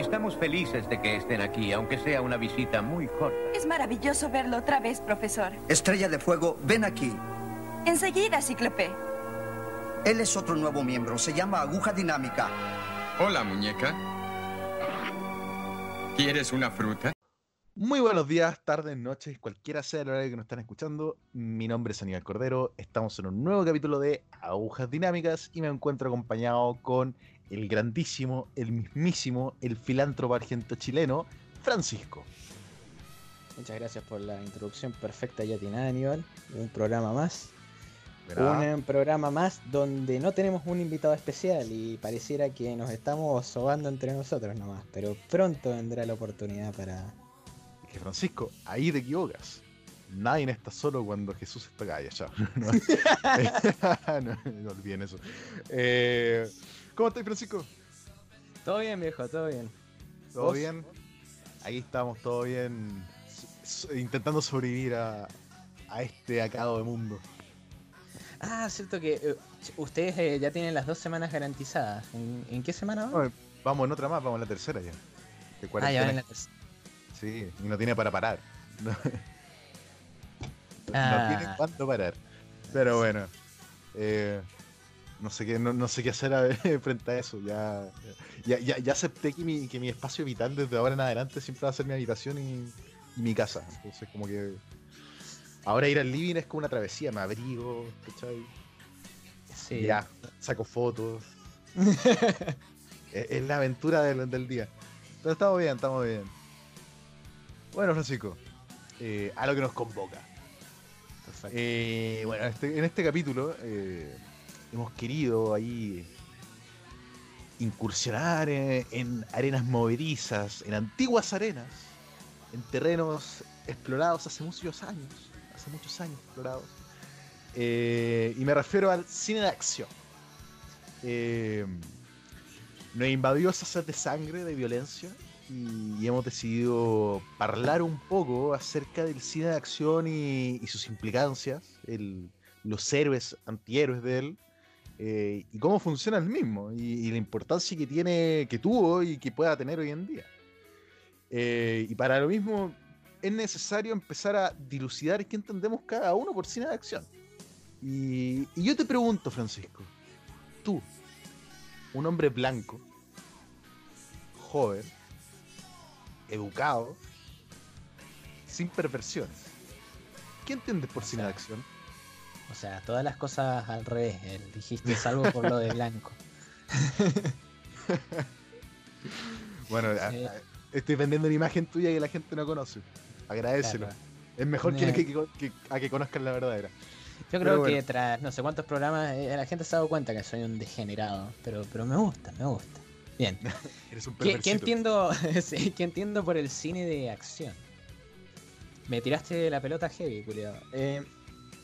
Estamos felices de que estén aquí, aunque sea una visita muy corta. Es maravilloso verlo otra vez, profesor. Estrella de Fuego, ven aquí. Enseguida, Cíclope. Él es otro nuevo miembro. Se llama Aguja Dinámica. Hola, muñeca. ¿Quieres una fruta? Muy buenos días, tardes, noches, cualquiera sea el horario que nos están escuchando. Mi nombre es Aníbal Cordero. Estamos en un nuevo capítulo de Agujas Dinámicas y me encuentro acompañado con el grandísimo, el mismísimo, el filántropo argento chileno, Francisco. Muchas gracias por la introducción perfecta y atinada, Aníbal. Un programa más. ¿Verdad? Un programa más donde no tenemos un invitado especial y pareciera que nos estamos sobando entre nosotros nomás. Pero pronto vendrá la oportunidad para. Que Francisco, ahí te equivocas. Nadie está solo cuando Jesús está acá. Ya, no, no olviden eso. Eh, ¿Cómo estás, Francisco? Todo bien, viejo, todo bien. ¿Todo ¿Vos? bien? Ahí estamos, todo bien. Intentando sobrevivir a, a este acado de mundo. Ah, cierto que eh, ustedes eh, ya tienen las dos semanas garantizadas. ¿En, en qué semana van? No, vamos en otra más, vamos en la tercera ya. De ah, ya van en la tercera. Sí, y no tiene para parar. No, no Ah. tiene cuándo parar. Pero bueno. eh, no sé qué, no, no sé qué hacer a ver, frente a eso. Ya, ya, ya, ya acepté que mi, que mi espacio vital desde ahora en adelante siempre va a ser mi habitación y, y mi casa. Entonces como que. Ahora ir al living es como una travesía, me abrigo, ¿cachai? Sí. Ya, saco fotos. es, es la aventura del, del día. Pero estamos bien, estamos bien. Bueno, Francisco, eh, a lo que nos convoca. Eh, bueno, este- en este capítulo eh, hemos querido ahí incursionar en, en arenas movedizas, en antiguas arenas, en terrenos explorados hace muchos años, hace muchos años explorados. Eh, y me refiero al cine de acción. Eh, nos invadió esa sed de sangre, de violencia, y hemos decidido hablar un poco acerca del cine de acción y, y sus implicancias, el- los héroes, antihéroes de él, eh, y cómo funciona el mismo, y, la importancia que tiene, que tuvo y que pueda tener hoy en día. Eh, y para lo mismo es necesario empezar a dilucidar qué entendemos cada uno por cine de acción. Y, y yo te pregunto, Francisco, tú, un hombre blanco, joven, educado, sin perversiones. ¿Qué entiendes por cine de acción? O sea, todas las cosas al revés. eh, dijiste salvo por lo de blanco. Bueno, a- Sí. a- estoy vendiendo una imagen tuya que la gente no conoce. Agradecelo. Claro. Es mejor que, Ne- que- que- que- a que conozcan la verdadera. Yo creo que tras no sé cuántos programas eh, la gente se ha dado cuenta que soy un degenerado, pero, pero me gusta, me gusta. Bien. Eres un ¿Qué, qué entiendo, sí, qué entiendo por el cine de acción? Me tiraste la pelota heavy, culiado. Eh,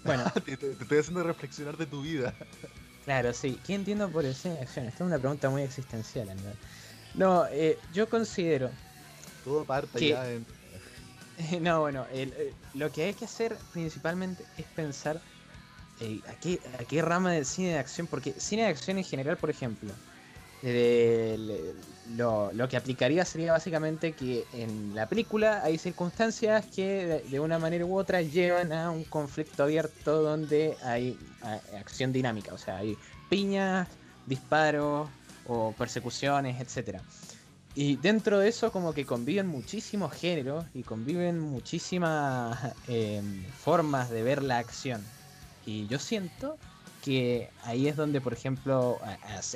bueno, te, te- te estoy haciendo reflexionar de tu vida. claro, sí. ¿Qué entiendo por el cine de acción? Esta es una pregunta muy existencial, Aníbal. No, eh, yo considero Todo parte ¿Qué? ya en. No, bueno, el- eh, lo que hay que hacer principalmente es pensar eh, a, qué, a qué rama del cine de acción, porque cine de acción en general, por ejemplo, lo, que aplicaría sería básicamente que en la película hay circunstancias que de, una manera u otra llevan a un conflicto abierto donde hay acción dinámica, o sea, hay piñas, disparos o persecuciones, etcétera. Y dentro de eso como que conviven muchísimos géneros y conviven muchísimas eh, formas de ver la acción. Y yo siento que ahí es donde, por ejemplo,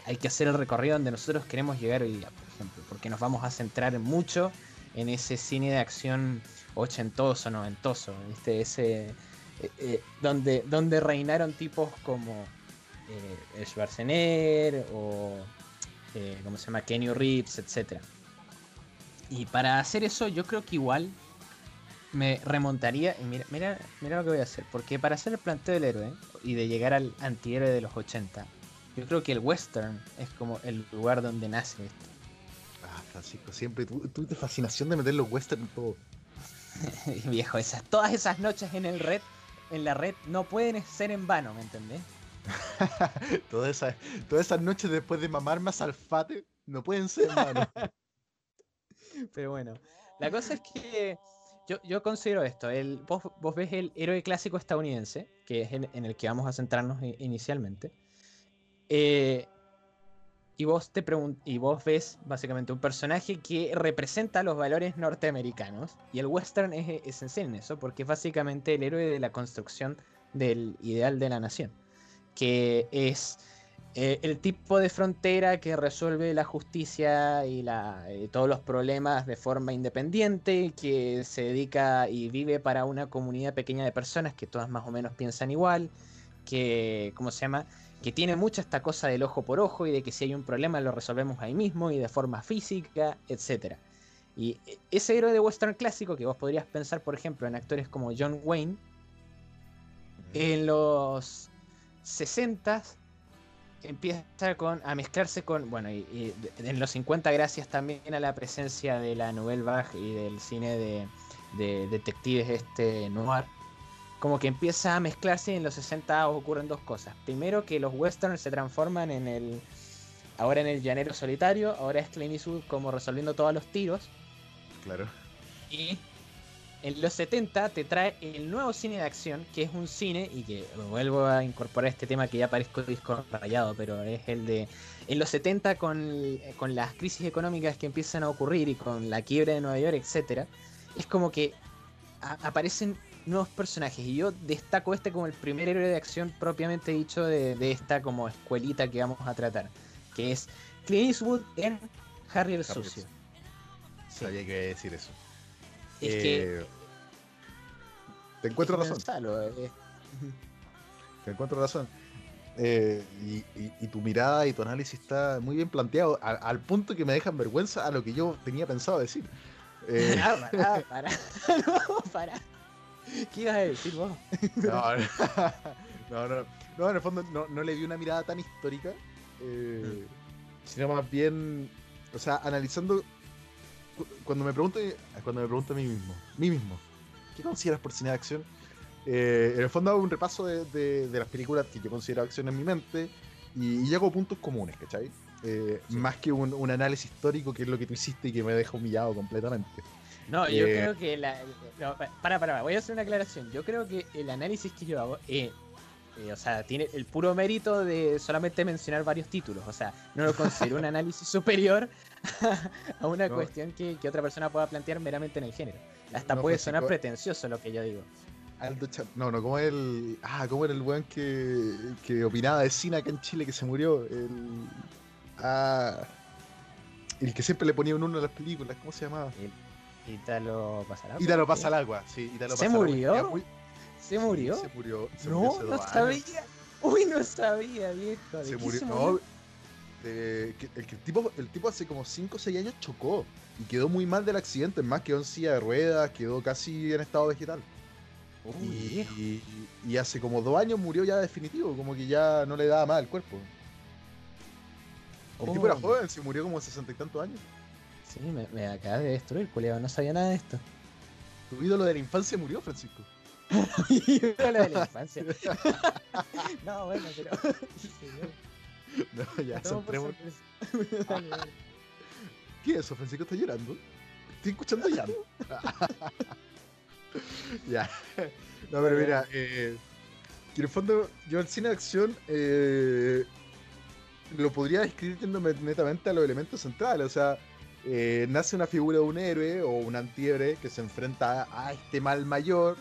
hay que hacer el recorrido donde nosotros queremos llegar hoy día, por ejemplo, porque nos vamos a centrar mucho en ese cine de acción ochentoso, noventoso, ¿viste? Ese, eh, eh, donde, donde reinaron tipos como eh, Schwarzenegger o eh, ¿cómo se llama? Kenny Reeves, etc. Y para hacer eso yo creo que igual me remontaría, y mira, mira, mira lo que voy a hacer, porque para hacer el planteo del héroe y de llegar al antihéroe de los 80, yo creo que el western es como el lugar donde nace esto. Ah, Francisco, siempre tu- tuviste fascinación de meter los western en todo. Viejo, esas, todas esas noches en el red, en la red, no pueden ser en vano, ¿me entendés? todas, esas, todas esas noches después de mamar más alfate no pueden ser, hermano. Pero bueno, la cosa es que yo, yo considero esto. El, vos, vos ves el héroe clásico estadounidense, que es en, en el que vamos a centrarnos inicialmente. eh, y vos te y vos ves básicamente un personaje que representa los valores norteamericanos. Y el western es esencial en eso, porque es básicamente el héroe de la construcción del ideal de la nación. Que es eh, el tipo de frontera que resuelve la justicia y la, eh, todos los problemas de forma independiente, que se dedica y vive para una comunidad pequeña de personas que todas más o menos piensan igual, que, ¿cómo se llama? Que tiene mucha esta cosa del ojo por ojo y de que si hay un problema lo resolvemos ahí mismo y de forma física, etc. Y eh, ese héroe de western clásico que vos podrías pensar, por ejemplo, en actores como John Wayne, en los 60 empieza con, a mezclarse con, bueno, y, y en los 50 gracias también a la presencia de la Nouvelle Vague y del cine de, de detectives este noir, como que empieza a mezclarse y en los 60 ocurren dos cosas. Primero que los westerns se transforman en el, ahora en el llanero solitario, ahora es Clint Eastwood como resolviendo todos los tiros, Claro. y en los 70 te trae el nuevo cine de acción, que es un cine, y que vuelvo a incorporar este tema que ya parezco disco rayado, pero es el de. En los 70, con, con las crisis económicas que empiezan a ocurrir y con la quiebra de Nueva York, etcétera, es como que a- aparecen nuevos personajes. Y yo destaco este como el primer héroe de acción propiamente dicho de, de esta como escuelita que vamos a tratar, que es Clint Eastwood en Harry el Harry Sucio. Sabía que iba a decir eso. Es que. Eh, Te encuentro razón. Pensalo, eh. Te encuentro razón. Eh, y, y- y tu mirada y tu análisis está muy bien planteado, a- al punto que me dejan vergüenza a lo que yo tenía pensado decir. Eh, Ah, pará, pará. No, pará. ¿Qué ibas a decir vos? no, no, no, no, en el fondo no, no le vi una mirada tan histórica, eh, sino más bien, o sea, analizando, cuando me pregunto, cuando me pregunto a mí mismo, mí mismo, ¿qué consideras por cine de acción? Eh, en el fondo hago un repaso de, de- de las películas que yo considero acción en mi mente y, y llego a puntos comunes, ¿cachai? Eh, Más que un, un análisis histórico, que es lo que tú hiciste y que me deja humillado completamente. No, yo Eh. creo que la. No, pa- para, para, voy a hacer una aclaración. Yo creo que el análisis que yo hago, eh, eh, o sea, tiene el puro mérito de solamente mencionar varios títulos. O sea, no lo considero un análisis superior a una No. cuestión que, que otra persona pueda plantear meramente en el género. Hasta No, puede Francisco. sonar pretencioso lo que yo digo. Aldo No, no, como el. Ah, como era el weón que, que opinaba de cine acá en Chile que se murió. El. Ah. El que siempre le ponía un uno a las películas, ¿cómo se llamaba? Pasará. Ítalo pasa al agua, sí, Ítalo ¿Se pasa al agua. murió? Muy- ¿Se murió? Sí, se murió. se murió No, hace no sabía. Uy, no sabía, viejo. ¿De Se murió. se no, que- el, que el tipo, el tipo hace como 5 o 6 años chocó y quedó muy mal del accidente. Es más, quedó en silla de ruedas, quedó casi en estado vegetal. Uy, Y, viejo. y- y hace como dos años murió ya definitivo, como que ya no le daba más al cuerpo. El tipo era Oh. joven, se murió como a sesenta y tantos años. Sí, me, me acabas de destruir, culiao. No sabía nada de esto. Tu ídolo de la infancia murió, Francisco. Era lo de la infancia. no, bueno, pero. No, ya, centremos-. Dale, dale. ¿Qué es eso, Francisco? ¿Está llorando? Estoy escuchando llanto. ya. No, pero mira, eh, que en el fondo yo el cine de acción eh, lo podría describir yéndome netamente a los elementos centrales. O sea, eh, nace una figura de un héroe o un antihéroe que se enfrenta a, a este mal mayor,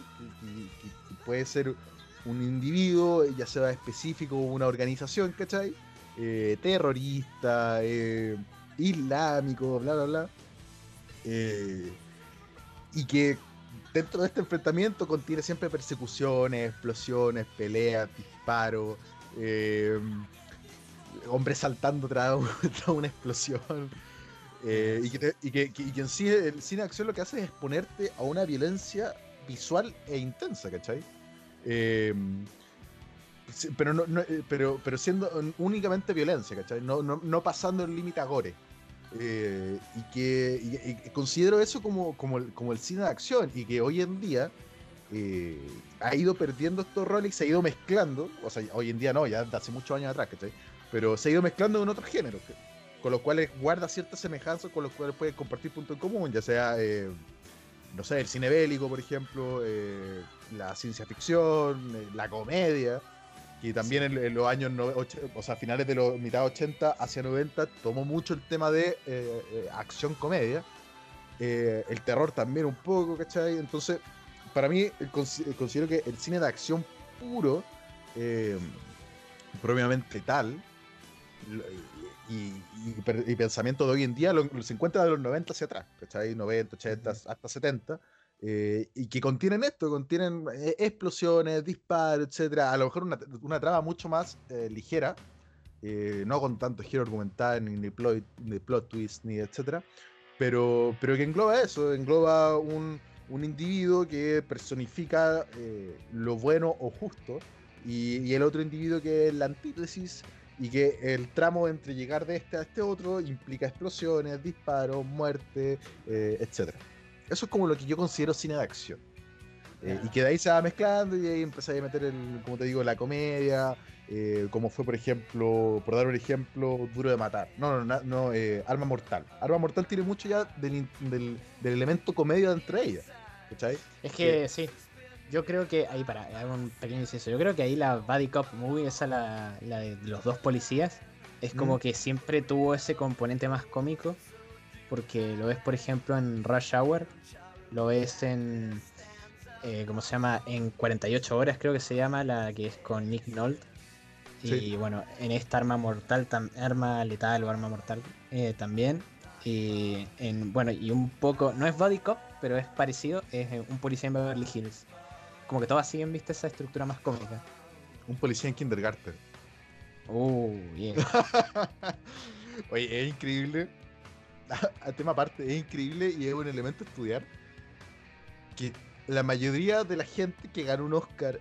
que puede ser un individuo, ya sea específico o una organización, ¿cachai? Eh, terrorista, eh, islámico, bla, bla, bla. Eh, y que dentro de este enfrentamiento contiene siempre persecuciones, explosiones, peleas, disparos, hombres saltando tras, un- tras una explosión. y, que y que- que- y que en sí el cine de acción lo que hace es exponerte a una violencia visual e intensa, ¿cachai? Pero, no, no, eh, pero, pero siendo únicamente violencia, ¿cachai? No, no, no pasando el límite a gore. Eh, y que considero eso como, como, el, como el cine de acción y que hoy en día eh, ha ido perdiendo estos roles y se ha ido mezclando, o sea, hoy en día no, ya hace muchos años atrás, ¿cachai? Pero se ha ido mezclando con otros géneros. con los cuales guarda ciertas semejanzas con los cuales puede compartir puntos en común, ya sea, no sé, el cine bélico, por ejemplo, la ciencia ficción, la comedia, que también en, en los años, no- o sea, finales de los mitad 80 hacia 90, tomó mucho el tema de eh, eh, acción-comedia, eh, el terror también un poco, ¿cachai? Entonces, para mí, consi- considero que el cine de acción puro, propiamente tal, y, y y pensamiento de hoy en día lo se encuentra de los 90 hacia atrás, ¿cachai? 90, 80, hasta 70, eh, y que contienen esto, contienen eh, explosiones, disparos, etcétera, a lo mejor una, una trama mucho más eh, ligera, no con tanto giro argumental, ni, plot, twist, ni etcétera, pero, pero que engloba eso, engloba un, un individuo que personifica lo bueno o justo, y, y el otro individuo que es la antítesis, y que el tramo entre llegar de este a este otro implica explosiones, disparos, muerte, eh, etc. Eso es como lo que yo considero cine de acción. Eh, y que de ahí se va mezclando y ahí a meter, el, como te digo, la comedia, eh, como fue, por ejemplo, por dar un ejemplo, Duro de Matar. No, no, no, no, eh, Arma Mortal. Arma Mortal tiene mucho ya del, del, del elemento comedia entre ellas. ¿Cachai? Es que sí. Yo creo que ahí, para, hago un pequeño inciso. Yo creo que ahí la Buddy Cop Movie, esa la, la de los dos policías, es como Mm. que siempre tuvo ese componente más cómico. Porque lo ves, por ejemplo, en Rush Hour, lo ves en. eh, ¿Cómo se llama? En 48 horas, creo que se llama, la que es con Nick Nolte. Y bueno, en esta arma mortal, tam- arma letal o arma mortal eh, también. Y en, bueno, y un poco, no es Body Cop, pero es parecido, es eh, un policía en Beverly Hills. Como que todas siguen, viste, esa estructura más cómica. Un policía en kindergarten. Uh, bien. Oye, es increíble. A tema aparte, es increíble y es un elemento a estudiar. Que la mayoría de la gente que ganó un Oscar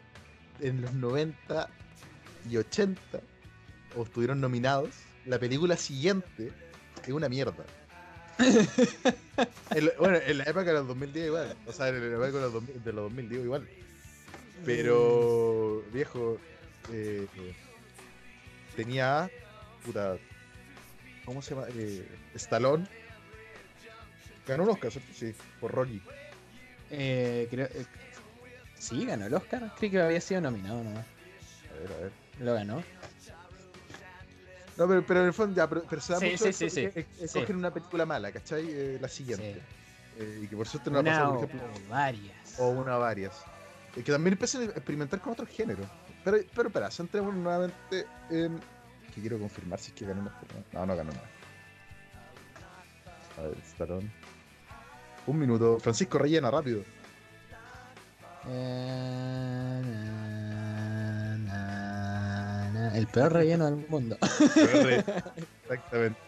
en los 90 y 80 o estuvieron nominados, la película siguiente es una mierda. En bueno, en la época de los 2010 igual. O sea, en la época de los 2000, de los 2000 digo igual. Pero, viejo, eh, tenía puta, ¿cómo se llama? Eh, Stallone. Ganó un Oscar, ¿cierto? Sí, por Rocky. Eh, creo, eh, sí, ganó el Oscar. Creí que había sido nominado nomás. A ver, a ver. Lo ganó. No, pero, pero en el fondo ya, pero, pero se da Sí, mucho sí, esto sí, sí. que es- Sí. escogen una película mala, ¿cachai? Eh, la siguiente. Sí. Eh, y que por suerte no la Una pasó, o por ejemplo, varias. o una o varias. Y que también empiezan a experimentar con otros géneros. Pero, pero espera, centrémonos nuevamente en. Que quiero confirmar si es que ganó Oscar. No, no ganó nada. A ver, Stallone. Un minuto. Francisco Rellena, rápido. Eh, na, na, na. El peor relleno del mundo. Exactamente.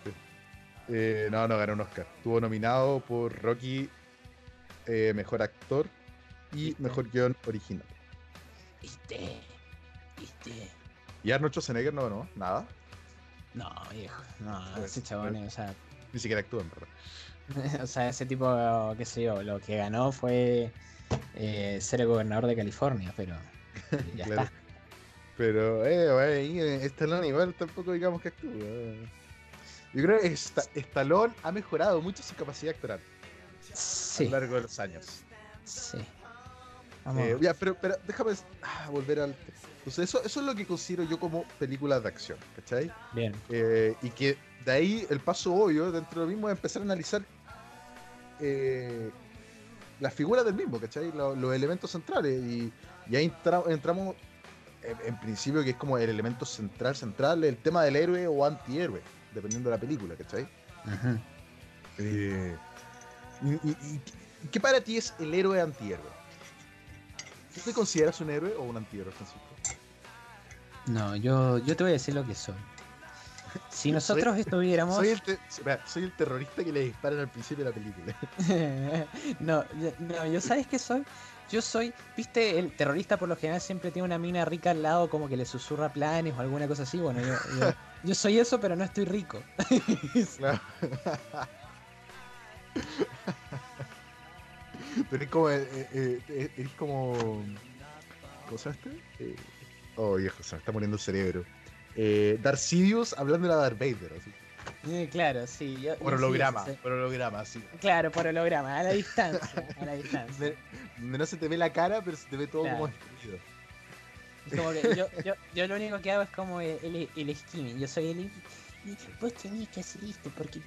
Eh, no, no ganó un Oscar. Estuvo nominado por Rocky, eh, mejor actor y mejor guion original. ¿Viste? ¿Viste? Y Arnold Schwarzenegger no ganó nada. No, viejo. No, Pues, ese chabón, o sea, Ni siquiera actúa, en verdad. o sea, ese tipo, qué sé yo, lo que ganó fue eh, ser el gobernador de California, pero ya Claro. está. Pero, eh, eh, Stallone igual tampoco digamos que actúa. Yo creo que Sta- Stallone ha mejorado mucho su capacidad actoral a Sí, lo largo de los años. sí. Vamos. Eh, ya, pero, pero déjame ah, volver al. Entonces, eso, eso es lo que considero yo como películas de acción, ¿cachai? Bien. Eh, y que de ahí el paso obvio dentro del mismo es empezar a analizar eh, las figuras del mismo, ¿cachai? Lo- los elementos centrales. Y, y ahí entra- entramos en, en principio que es como el elemento central, central, el tema del héroe o antihéroe, dependiendo de la película, ¿cachai? Ujú. Eh, y, y- y- y qué para ti es el héroe antihéroe? ¿Tú te consideras un héroe o un antihéroe, Francisco? No, yo, yo te voy a decir lo que soy. Si nosotros estuviéramos. Soy el, te- soy el terrorista que le disparan al principio de la película. no, no, yo sabes qué soy. Yo soy, viste, el terrorista por lo general siempre tiene una mina rica al lado, como que le susurra planes o alguna cosa así. Bueno, yo, yo, yo soy eso, pero no estoy rico. Claro. Pero es como. eh, eh, eh, es como. ¿Cómo se llama este? Eh, oh, viejo, se me está muriendo el cerebro. Eh, Darth Sidious hablando de la Darth Vader. Así. Eh, claro, sí. yo- Por sí, holograma, por holograma, sí. Claro, por holograma, a la distancia. A la distancia. No se te ve la cara, pero se te ve todo Claro. como escondido. Es como que yo, yo, yo lo único que hago es como el, el, el skimming. Yo soy el. y Vos tenés que hacer esto porque.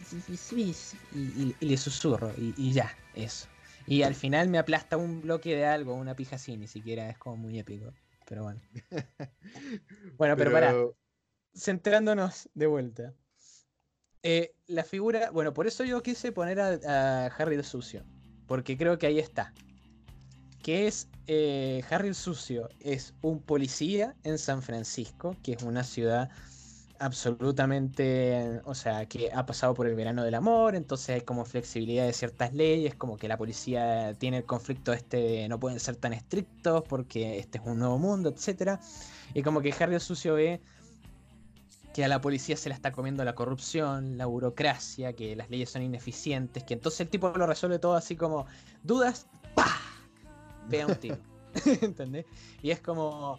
Y, y- y le susurro y, y ya, eso. Y al final me aplasta un bloque de algo, una pija así, ni siquiera es como muy épico. Pero bueno. Bueno, pero, para centrándonos de vuelta. Eh, la figura, bueno, por eso yo quise poner a, Harry el Sucio, porque creo que ahí está. Que es eh, Harry el Sucio, es un policía en San Francisco, que es una ciudad absolutamente, o sea, que ha pasado por el verano del amor, entonces hay como flexibilidad de ciertas leyes, como que la policía tiene el conflicto este de no pueden ser tan estrictos porque este es un nuevo mundo, etcétera. Y como que Harry el Sucio ve que a la policía se la está comiendo la corrupción, la burocracia, que las leyes son ineficientes, que entonces el tipo lo resuelve todo así como dudas, ¡pah! Pega un tiro. ¿Entendés? Y es como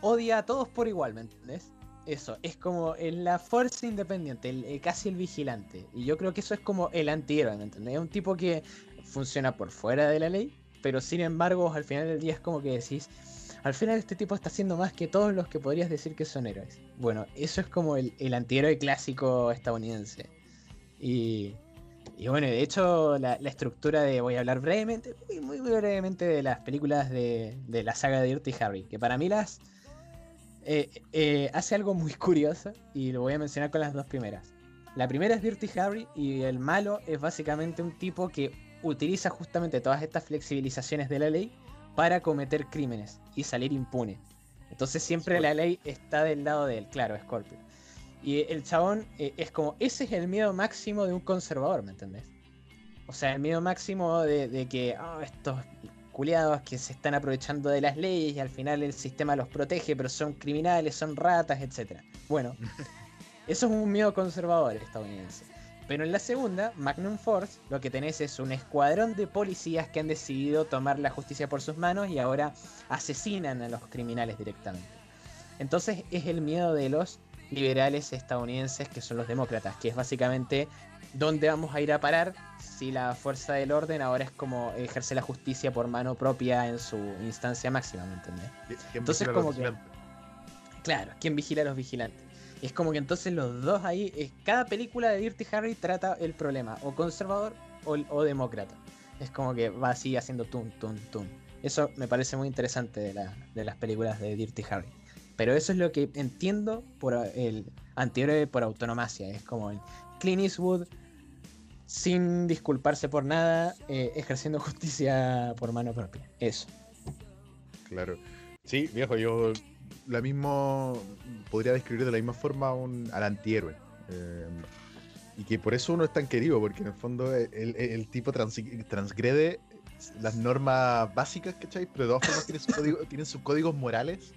odia a todos por igual, ¿me entendés? Eso, es como el- la fuerza independiente, el- el- casi el vigilante. Y yo creo que eso es como el antihéroe, ¿me entendés? Es un tipo que funciona por fuera de la ley, pero sin embargo al final del día es como que decís, al final este tipo está haciendo más que todos los que podrías decir que son héroes. Bueno, eso es como el, el antihéroe clásico estadounidense. Y, y bueno, de hecho la, estructura de, voy a hablar brevemente, muy, muy, muy brevemente de las películas de, de la saga de Dirty Harry, que para mí las... eh, eh, hace algo muy curioso y lo voy a mencionar con las dos primeras. La primera es Dirty Harry y el malo es básicamente un tipo que utiliza justamente todas estas flexibilizaciones de la ley para cometer crímenes y salir impune. Entonces siempre la ley está del lado de él, claro, Scorpio. Y el chabón eh, es como, ese es el miedo máximo de un conservador, ¿me entendés? O sea, el miedo máximo de, de que "Ah, estos culiados que se están aprovechando de las leyes y al final el sistema los protege, pero son criminales, son ratas, etc. Bueno, eso es un miedo conservador estadounidense. Pero en la segunda, Magnum Force, lo que tenés es un escuadrón de policías que han decidido tomar la justicia por sus manos y ahora asesinan a los criminales directamente. Entonces es el miedo de los liberales estadounidenses que son los demócratas, que es básicamente dónde vamos a ir a parar si la fuerza del orden ahora es como ejerce la justicia por mano propia en su instancia máxima, ¿me entendés? Entonces, como que- Claro, ¿quién vigila a los vigilantes? Es como que entonces los dos ahí, cada película de Dirty Harry trata el problema, o conservador o, o demócrata. Es como que va así haciendo tun, tun, tun. Eso me parece muy interesante de, la- de las películas de Dirty Harry. Pero eso es lo que entiendo por el antihéroe por autonomacia. Es como el Clint Eastwood sin disculparse por nada, eh, ejerciendo justicia por mano propia. Eso. Claro. Sí, viejo, yo la mismo podría describir de la misma forma a un, al antihéroe. Eh, y que por eso uno es tan querido, porque en el fondo el, el- el tipo transgrede las normas básicas, ¿cachai? Pero de todas formas tiene, su código- tiene sus códigos morales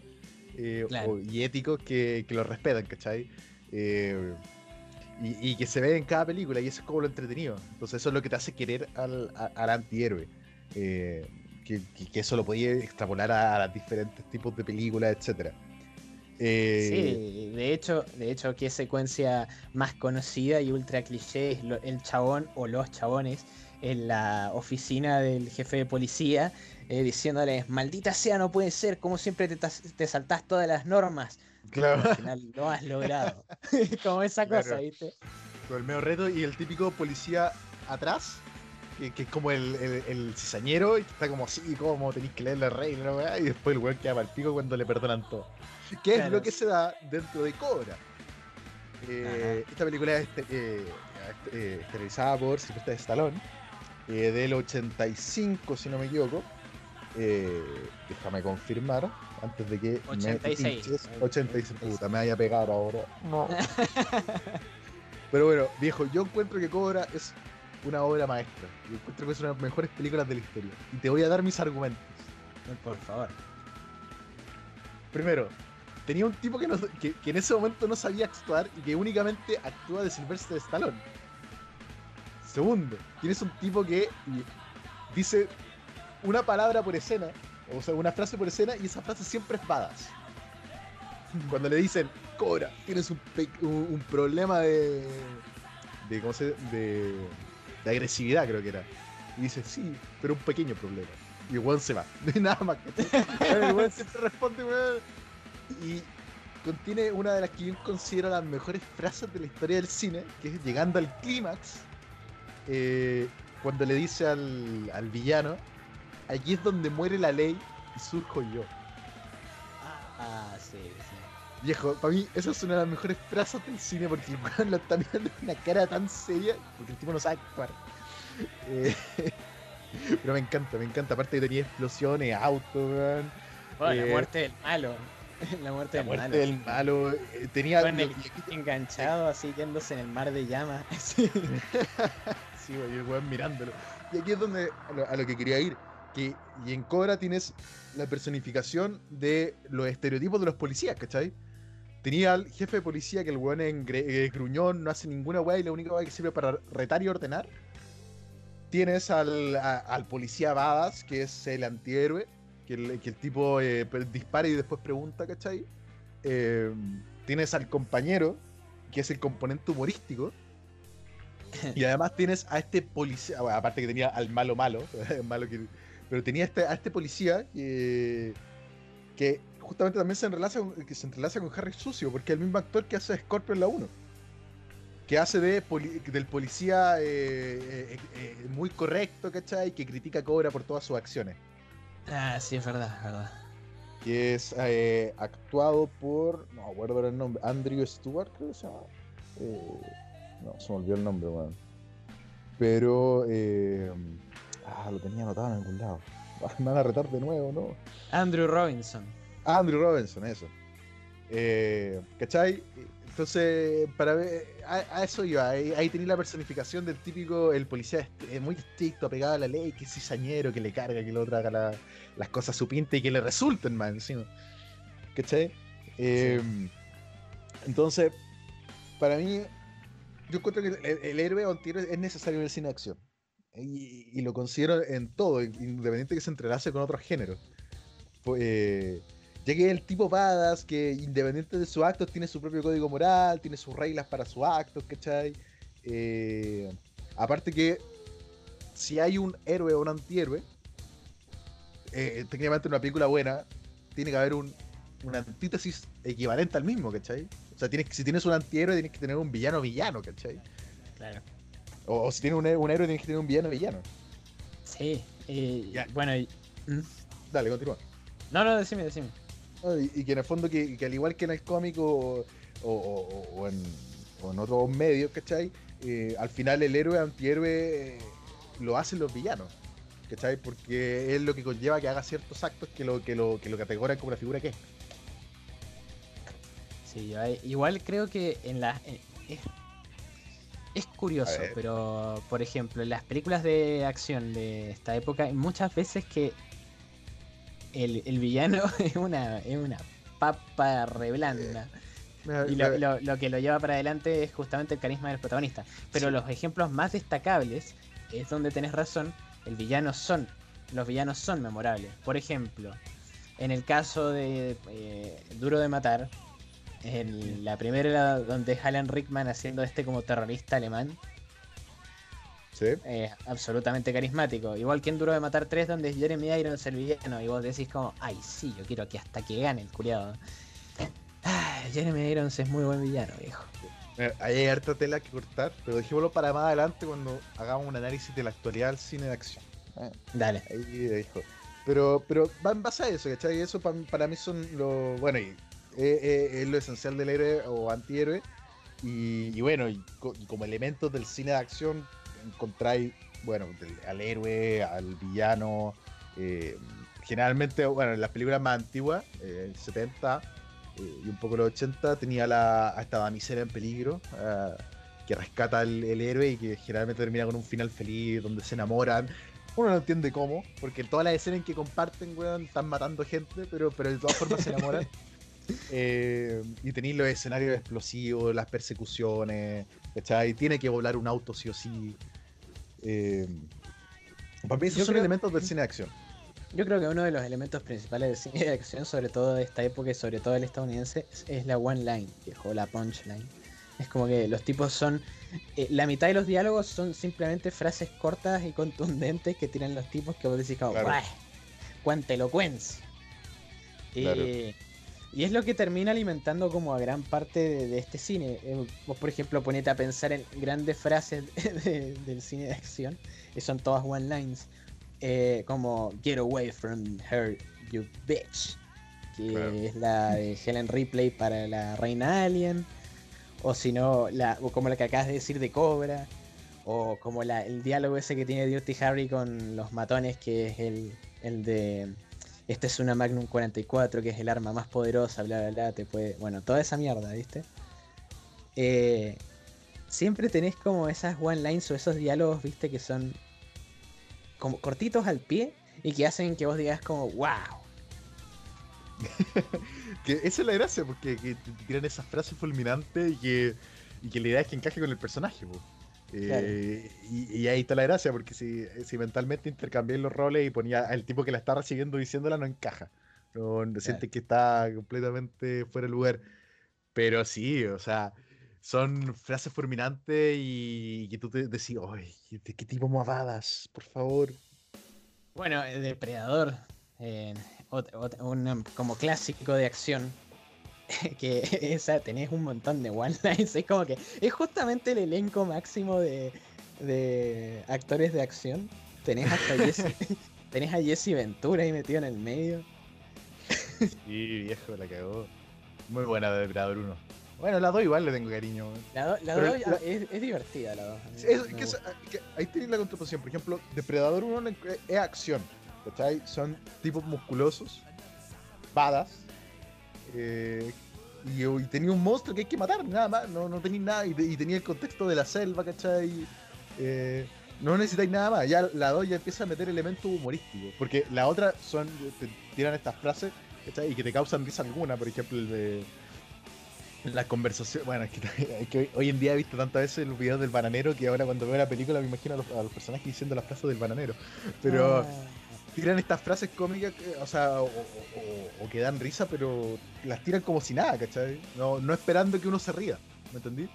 eh, Claro. o- y éticos que, que los respetan, ¿cachai? Eh, y, y que se ve en cada película, y eso es como lo entretenido. Entonces eso es lo que te hace querer al, a- al antihéroe. Eh, que, eso lo podía extrapolar a, diferentes tipos de películas, etcétera. Eh, Sí, de hecho, de hecho, qué secuencia más conocida y ultra cliché es lo- el chabón o los chabones en la oficina del jefe de policía eh, diciéndoles, maldita sea, no puede ser, como siempre te, te saltás todas las normas. Claro. Al final lo has logrado. como esa cosa, Claro. ¿viste? Con el medio reto y el típico policía atrás, que, que es como el, el, el cizañero y que está como así, como tenéis que leer la regla, y después el weón queda para el pico cuando le perdonan todo. Que es Claro. lo que se da dentro de Cobra. Eh, esta película es este- eh, eh, estelarizada por Sylvester Stallone, eh, del 85, si no me equivoco. Eh, déjame confirmar antes de que 86. me pinches. 86, puta, me haya pegado ahora. No. Pero bueno, viejo, yo encuentro que Cobra es una obra maestra. Yo encuentro que es una de las mejores películas de la historia. Y te voy a dar mis argumentos. Por favor. Primero, tenía un tipo que, no- que, que en ese momento no sabía actuar y que únicamente actúa de Sylvester Stallone. Segundo, tienes un tipo que dice una palabra por escena, o sea, una frase por escena, y esa frase siempre es badass. Cuando le dicen, Cobra, tienes un, un- un problema de, de, ¿cómo se, de, de agresividad, creo que era. Y dice, sí, pero un pequeño problema. Y el weón se va. No hay nada más que responde, weón. Y contiene una de las que yo considero las mejores frases de la historia del cine, que es llegando al clímax, eh, cuando le dice al, al villano, aquí es donde muere la ley y surjo yo. Ah, sí, sí. Viejo, para mí esa es una de las mejores frases del cine porque el weón lo está mirando con una cara tan seria porque el tipo no sabe actuar. Eh, pero me encanta, me encanta. Aparte que tenía explosiones, autos, weón. Oh, Eh, la muerte del malo. La muerte La del muerte malo. del malo. eh, tenía. Con el enganchado así yéndose en el mar de llamas. Sí. Sí, güey, el weón mirándolo. Y aquí es donde a lo, a lo que quería ir. Que, y en Cobra tienes la personificación de los estereotipos de los policías, ¿cachai? Tenía al jefe de policía que el weón es gruñón, no hace ninguna weá y la única weá que sirve para retar y ordenar. Tienes al, a- al policía Badass, que es el antihéroe, que el, que el tipo eh, dispara y después pregunta, ¿cachai? Eh, tienes al compañero, que es el componente humorístico. Y además tienes a este policía, bueno, aparte que tenía al malo malo, malo que, pero tenía este, a este policía que, que justamente también se entrelaza, con, que se entrelaza con Harry Sucio, porque es el mismo actor que hace Scorpio en la 1. Que hace de poli- del policía eh, eh, eh, muy correcto, ¿cachai? Que critica a Cobra por todas sus acciones. Ah, sí, es verdad, es verdad. Que es eh, actuado por. No acuerdo ahora el nombre. Andrew Stewart, creo que se llama. Eh, no, se me olvidó el nombre, weón. Pero. eh, ah, lo tenía anotado en algún lado. Me van a retar de nuevo, ¿no? Andrew Robinson. Andrew Robinson, eso. Eh, ¿Cachai? Entonces, para ver, a, eso iba. Ahí, ahí tenía la personificación del típico, el policía est- eh, muy estricto, apegado a la ley, que es cizañero, que le carga, que haga la- las cosas a su pinta y que le resulten más encima. ¿Cachai? Eh, Entonces, para mí, yo encuentro que el, el héroe o antihéroe es necesario en el cine de acción. Y, y lo considero en todo, independiente que se entrelace con otros géneros. Pues, eh, ya que el tipo badass que independiente de sus actos tiene su propio código moral, tiene sus reglas para sus actos, ¿cachai? Eh, aparte que si hay un héroe o un antihéroe, eh, técnicamente en una película buena, tiene que haber un, una antítesis equivalente al mismo, ¿cachai? O sea, tienes, si tienes un antihéroe, tienes que tener un villano villano, ¿cachai? Claro. O, o si tienes un, héroe, tienes que tener un villano villano. Sí. Ya. Bueno, y- ¿Mm? Dale, continúa. no, no, decime, decime. Y, y que en el fondo, que, que al igual que en el cómic o, o- o- o en, otros medios, ¿cachai? Eh, al final el héroe antihéroe eh, lo hacen los villanos, ¿cachai? Porque es lo que conlleva que haga ciertos actos que lo, que lo, que lo categorizan como la figura que es. Sí, igual creo que en la. en- es, curioso, pero por ejemplo, en las películas de acción de esta época, hay muchas veces que el, el villano es una, es una papa reblanda. Mira, Y lo, lo- lo que lo lleva para adelante es justamente el carisma del protagonista. Pero Sí. los ejemplos más destacables es donde tenés razón, el villano son, los villanos son memorables. Por ejemplo, en el caso de eh, Duro de Matar, en la primera era donde es Alan Rickman haciendo este como terrorista alemán, ¿sí? es absolutamente carismático. Igual que en Duro de Matar 3, donde es Jeremy Irons el villano, y vos decís como, ay sí, yo quiero que hasta que gane el culiado. Ay, Jeremy Irons es muy buen villano, viejo. Mira, ahí hay harta tela que cortar, pero dejémoslo para más adelante cuando hagamos un análisis de la actualidad del cine de acción. Eh, Dale. Ahí dejo. Pero, pero va en base a eso, ¿cachai? Eso pa- para mí son lo. Bueno, y, eh, eh, es lo esencial del héroe o antihéroe. Y, y bueno, y, co- y como elementos del cine de acción encontráis, bueno, al héroe, al villano. eh, generalmente, bueno, en las películas más antiguas, eh, el 70 eh, y un poco los 80, tenía la, a esta damisela en peligro. ah, que rescata al el héroe y que generalmente termina con un final feliz, donde se enamoran. Uno no entiende cómo, porque todas las escenas en que comparten, weón, están matando gente, pero, pero de todas formas se enamoran. Eh, y tenéis los escenarios explosivos, las persecuciones, ¿cachai? Tiene que volar un auto sí o sí. Eh, para mí esos Yo son creo- elementos del cine de acción. Yo creo que uno de los elementos principales del cine de acción, sobre todo de esta época y sobre todo el estadounidense, es, es la one line, viejo, la punchline. Es como que los tipos son. eh, la mitad de los diálogos son simplemente frases cortas y contundentes que tiran los tipos que vos decís, como, Claro. "Buah, ¡Cuánta elocuencia! Claro. Eh, y es lo que termina alimentando como a gran parte de, de este cine. Eh, vos, por ejemplo, ponete a pensar en grandes frases de- del cine de acción, que son todas one-lines, eh, como Get away from her, you bitch, que Claro. es la de Helen Ripley para la Reina Alien, o si no, la, o como la que acabas de decir de Cobra, o como la, el diálogo ese que tiene Dirty Harry con los matones, que es el, el de esta es una Magnum 44, que es el arma más poderosa, bla, bla, bla, te puede... Bueno, toda esa mierda, ¿viste? Eh, siempre tenés como esas one lines o esos diálogos, ¿viste? Que son como cortitos al pie y que hacen que vos digas como, wow. Que esa es la gracia, porque que te tiran esas frases fulminantes y que, y que la idea es que encaje con el personaje. Eh, y, y ahí está la gracia, porque si, si mentalmente intercambié los roles y ponía al tipo que la está recibiendo diciéndola, no encaja. No, no siente que está completamente fuera de lugar. Pero sí, o sea, son frases fulminantes y que tú te decís, ¡ay, qué, qué tipo mavadas! Por favor. Bueno, eh, Depredador, eh, un, como clásico de acción, que tenés un montón de one lines, es como que es justamente el elenco máximo de, de actores de acción. Tenés hasta Jesse, tenés a Jesse Ventura ahí metido en el medio. Sí, viejo, la cagó. Muy buena de Depredador 1. Bueno, la 2 igual le tengo cariño. La, do- la Pero dos, la- ah, es, es divertida la dos. a mí Sí, es- me que eso- gusta. que ahí tienes la contraposición. Por ejemplo, Depredador 1 es- es acción. ¿Cachai? Son tipos musculosos, badas. Eh, y, tenía un monstruo que hay que matar, nada más. No, no tenía nada. Y, te- y tenía el contexto de la selva, ¿cachai? Eh, no necesitáis nada más. Ya la 2 ya empieza a meter elementos humorísticos. Porque la otra son. Te tiran estas frases. Y que te causan risa alguna. Por ejemplo, el de. La conversación, bueno, es que, hoy, en día he visto tantas veces los videos del bananero que ahora cuando veo la película me imagino a los, a los personajes diciendo las frases del bananero. Pero Ah, tiran estas frases cómicas, o sea, o, o- o- o que dan risa, pero las tiran como si nada, ¿cachai? No, no esperando que uno se ría, ¿me entendí?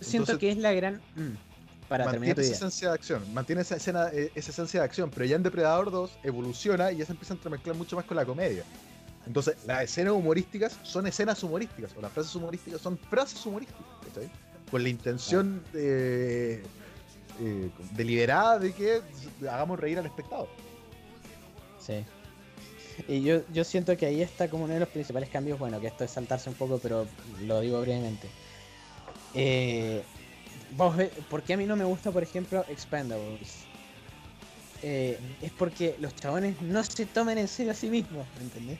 siento que es la gran... mm, para mantiene esa esencia de acción, mantiene esa, escena, eh, esa esencia de acción, pero ya en Depredador 2 evoluciona y ya se empieza a entremezclar mucho más con la comedia. Entonces, las escenas humorísticas son escenas humorísticas, o las frases humorísticas son frases humorísticas, ¿cachai? Con la intención eh, deliberada de que hagamos reír al espectador. Sí. Y yo, yo siento que ahí está como uno de los principales cambios, bueno, que esto es saltarse un poco, pero lo digo brevemente. Eh, vos ve- ¿Por qué a mí no me gusta, por ejemplo, Expendables? Eh, es porque los chabones no se toman en serio a sí mismos, ¿me entendés?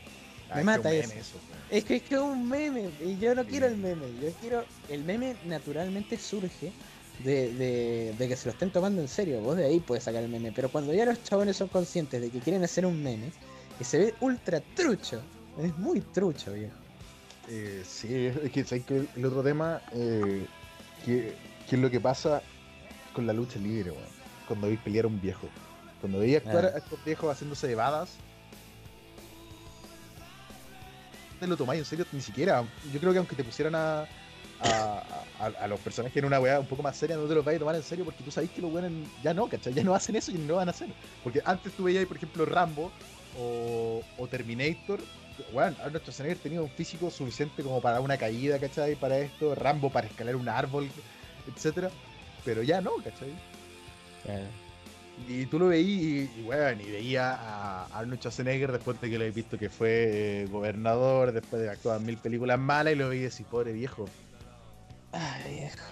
Me Ay, mata eso. Es que es que es un meme, y yo no quiero el meme, yo quiero... El meme naturalmente surge de, de- de que se lo estén tomando en serio, vos de ahí puedes sacar el meme, pero cuando ya los chabones son conscientes de que quieren hacer un meme, que se ve ultra trucho, es muy trucho, viejo. Eh, sí, es que, ¿sabes qué? el otro tema, eh, que, que es lo que pasa con la lucha libre, weón. Cuando veis pelear a un viejo. Cuando veis actuar Ah. a estos viejos haciéndose. No te lo tomáis en serio ni siquiera. Yo creo que aunque te pusieran a, a, a- a los personajes en una weá un poco más seria, no te los vais a tomar en serio porque tú sabes que los weones ya no, ¿cachai? Ya no hacen eso y no van a hacer. Porque antes tú veías, por ejemplo, Rambo o, o Terminator. Bueno, Arnold Schwarzenegger tenía un físico suficiente como para una caída, ¿cachai? Para esto, Rambo para escalar un árbol, etcétera. Pero ya no, ¿cachai? Y tú lo veías y, y, weón, y veía a Arnold Schwarzenegger después de que lo habéis visto que fue eh, gobernador, después de actuar en mil películas malas, y lo veías y pobre viejo. Ay, viejo.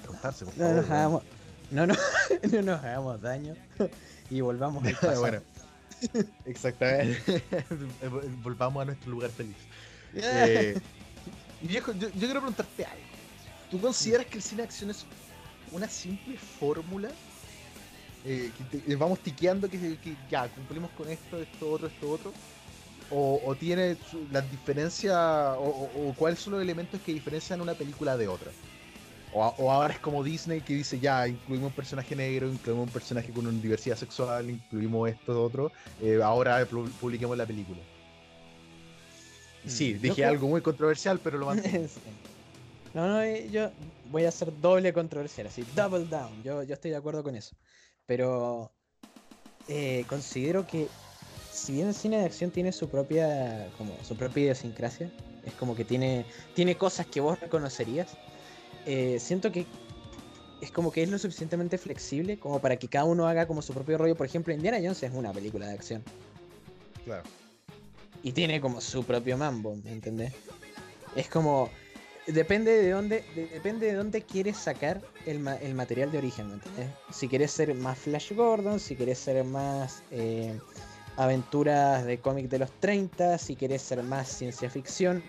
Preguntarse, por No nos hagamos, no, no, no nos hagamos daño y volvamos al pasado. bueno, exactamente. Volvamos a nuestro lugar feliz. Eh, y viejo, yo, yo quiero preguntarte algo. ¿Tú consideras que el cine de acción es una simple fórmula? Eh, que te- eh, vamos tiqueando que, que ya cumplimos con esto, esto, otro, esto, otro. O, o tiene las diferencias, o, o- o cuáles son los elementos que diferencian una película de otra. O, ahora es como Disney que dice ya, incluimos un personaje negro, incluimos un personaje con una diversidad sexual, incluimos esto, otro. eh, ahora pu- publiquemos la película. Sí, Mm, dije creo- algo muy controversial, pero lo mantengo. No, no, eh, yo voy a hacer doble controversial, así, double down. Yo, yo estoy de acuerdo con eso. Pero eh, considero que si bien el cine de acción tiene su propia, como su propia idiosincrasia, es como que tiene, tiene cosas que vos reconocerías. eh, siento que es como que es lo suficientemente flexible como para que cada uno haga como su propio rollo. Por ejemplo, Indiana Jones es una película de acción Claro. y tiene como su propio mambo, ¿me entendés? Es como depende de dónde de- depende de dónde quieres sacar el, ma- el material de origen, ¿me entendés? Si quieres ser más Flash Gordon, si quieres ser más eh, aventuras de cómic de los 30, si quieres ser más ciencia ficción,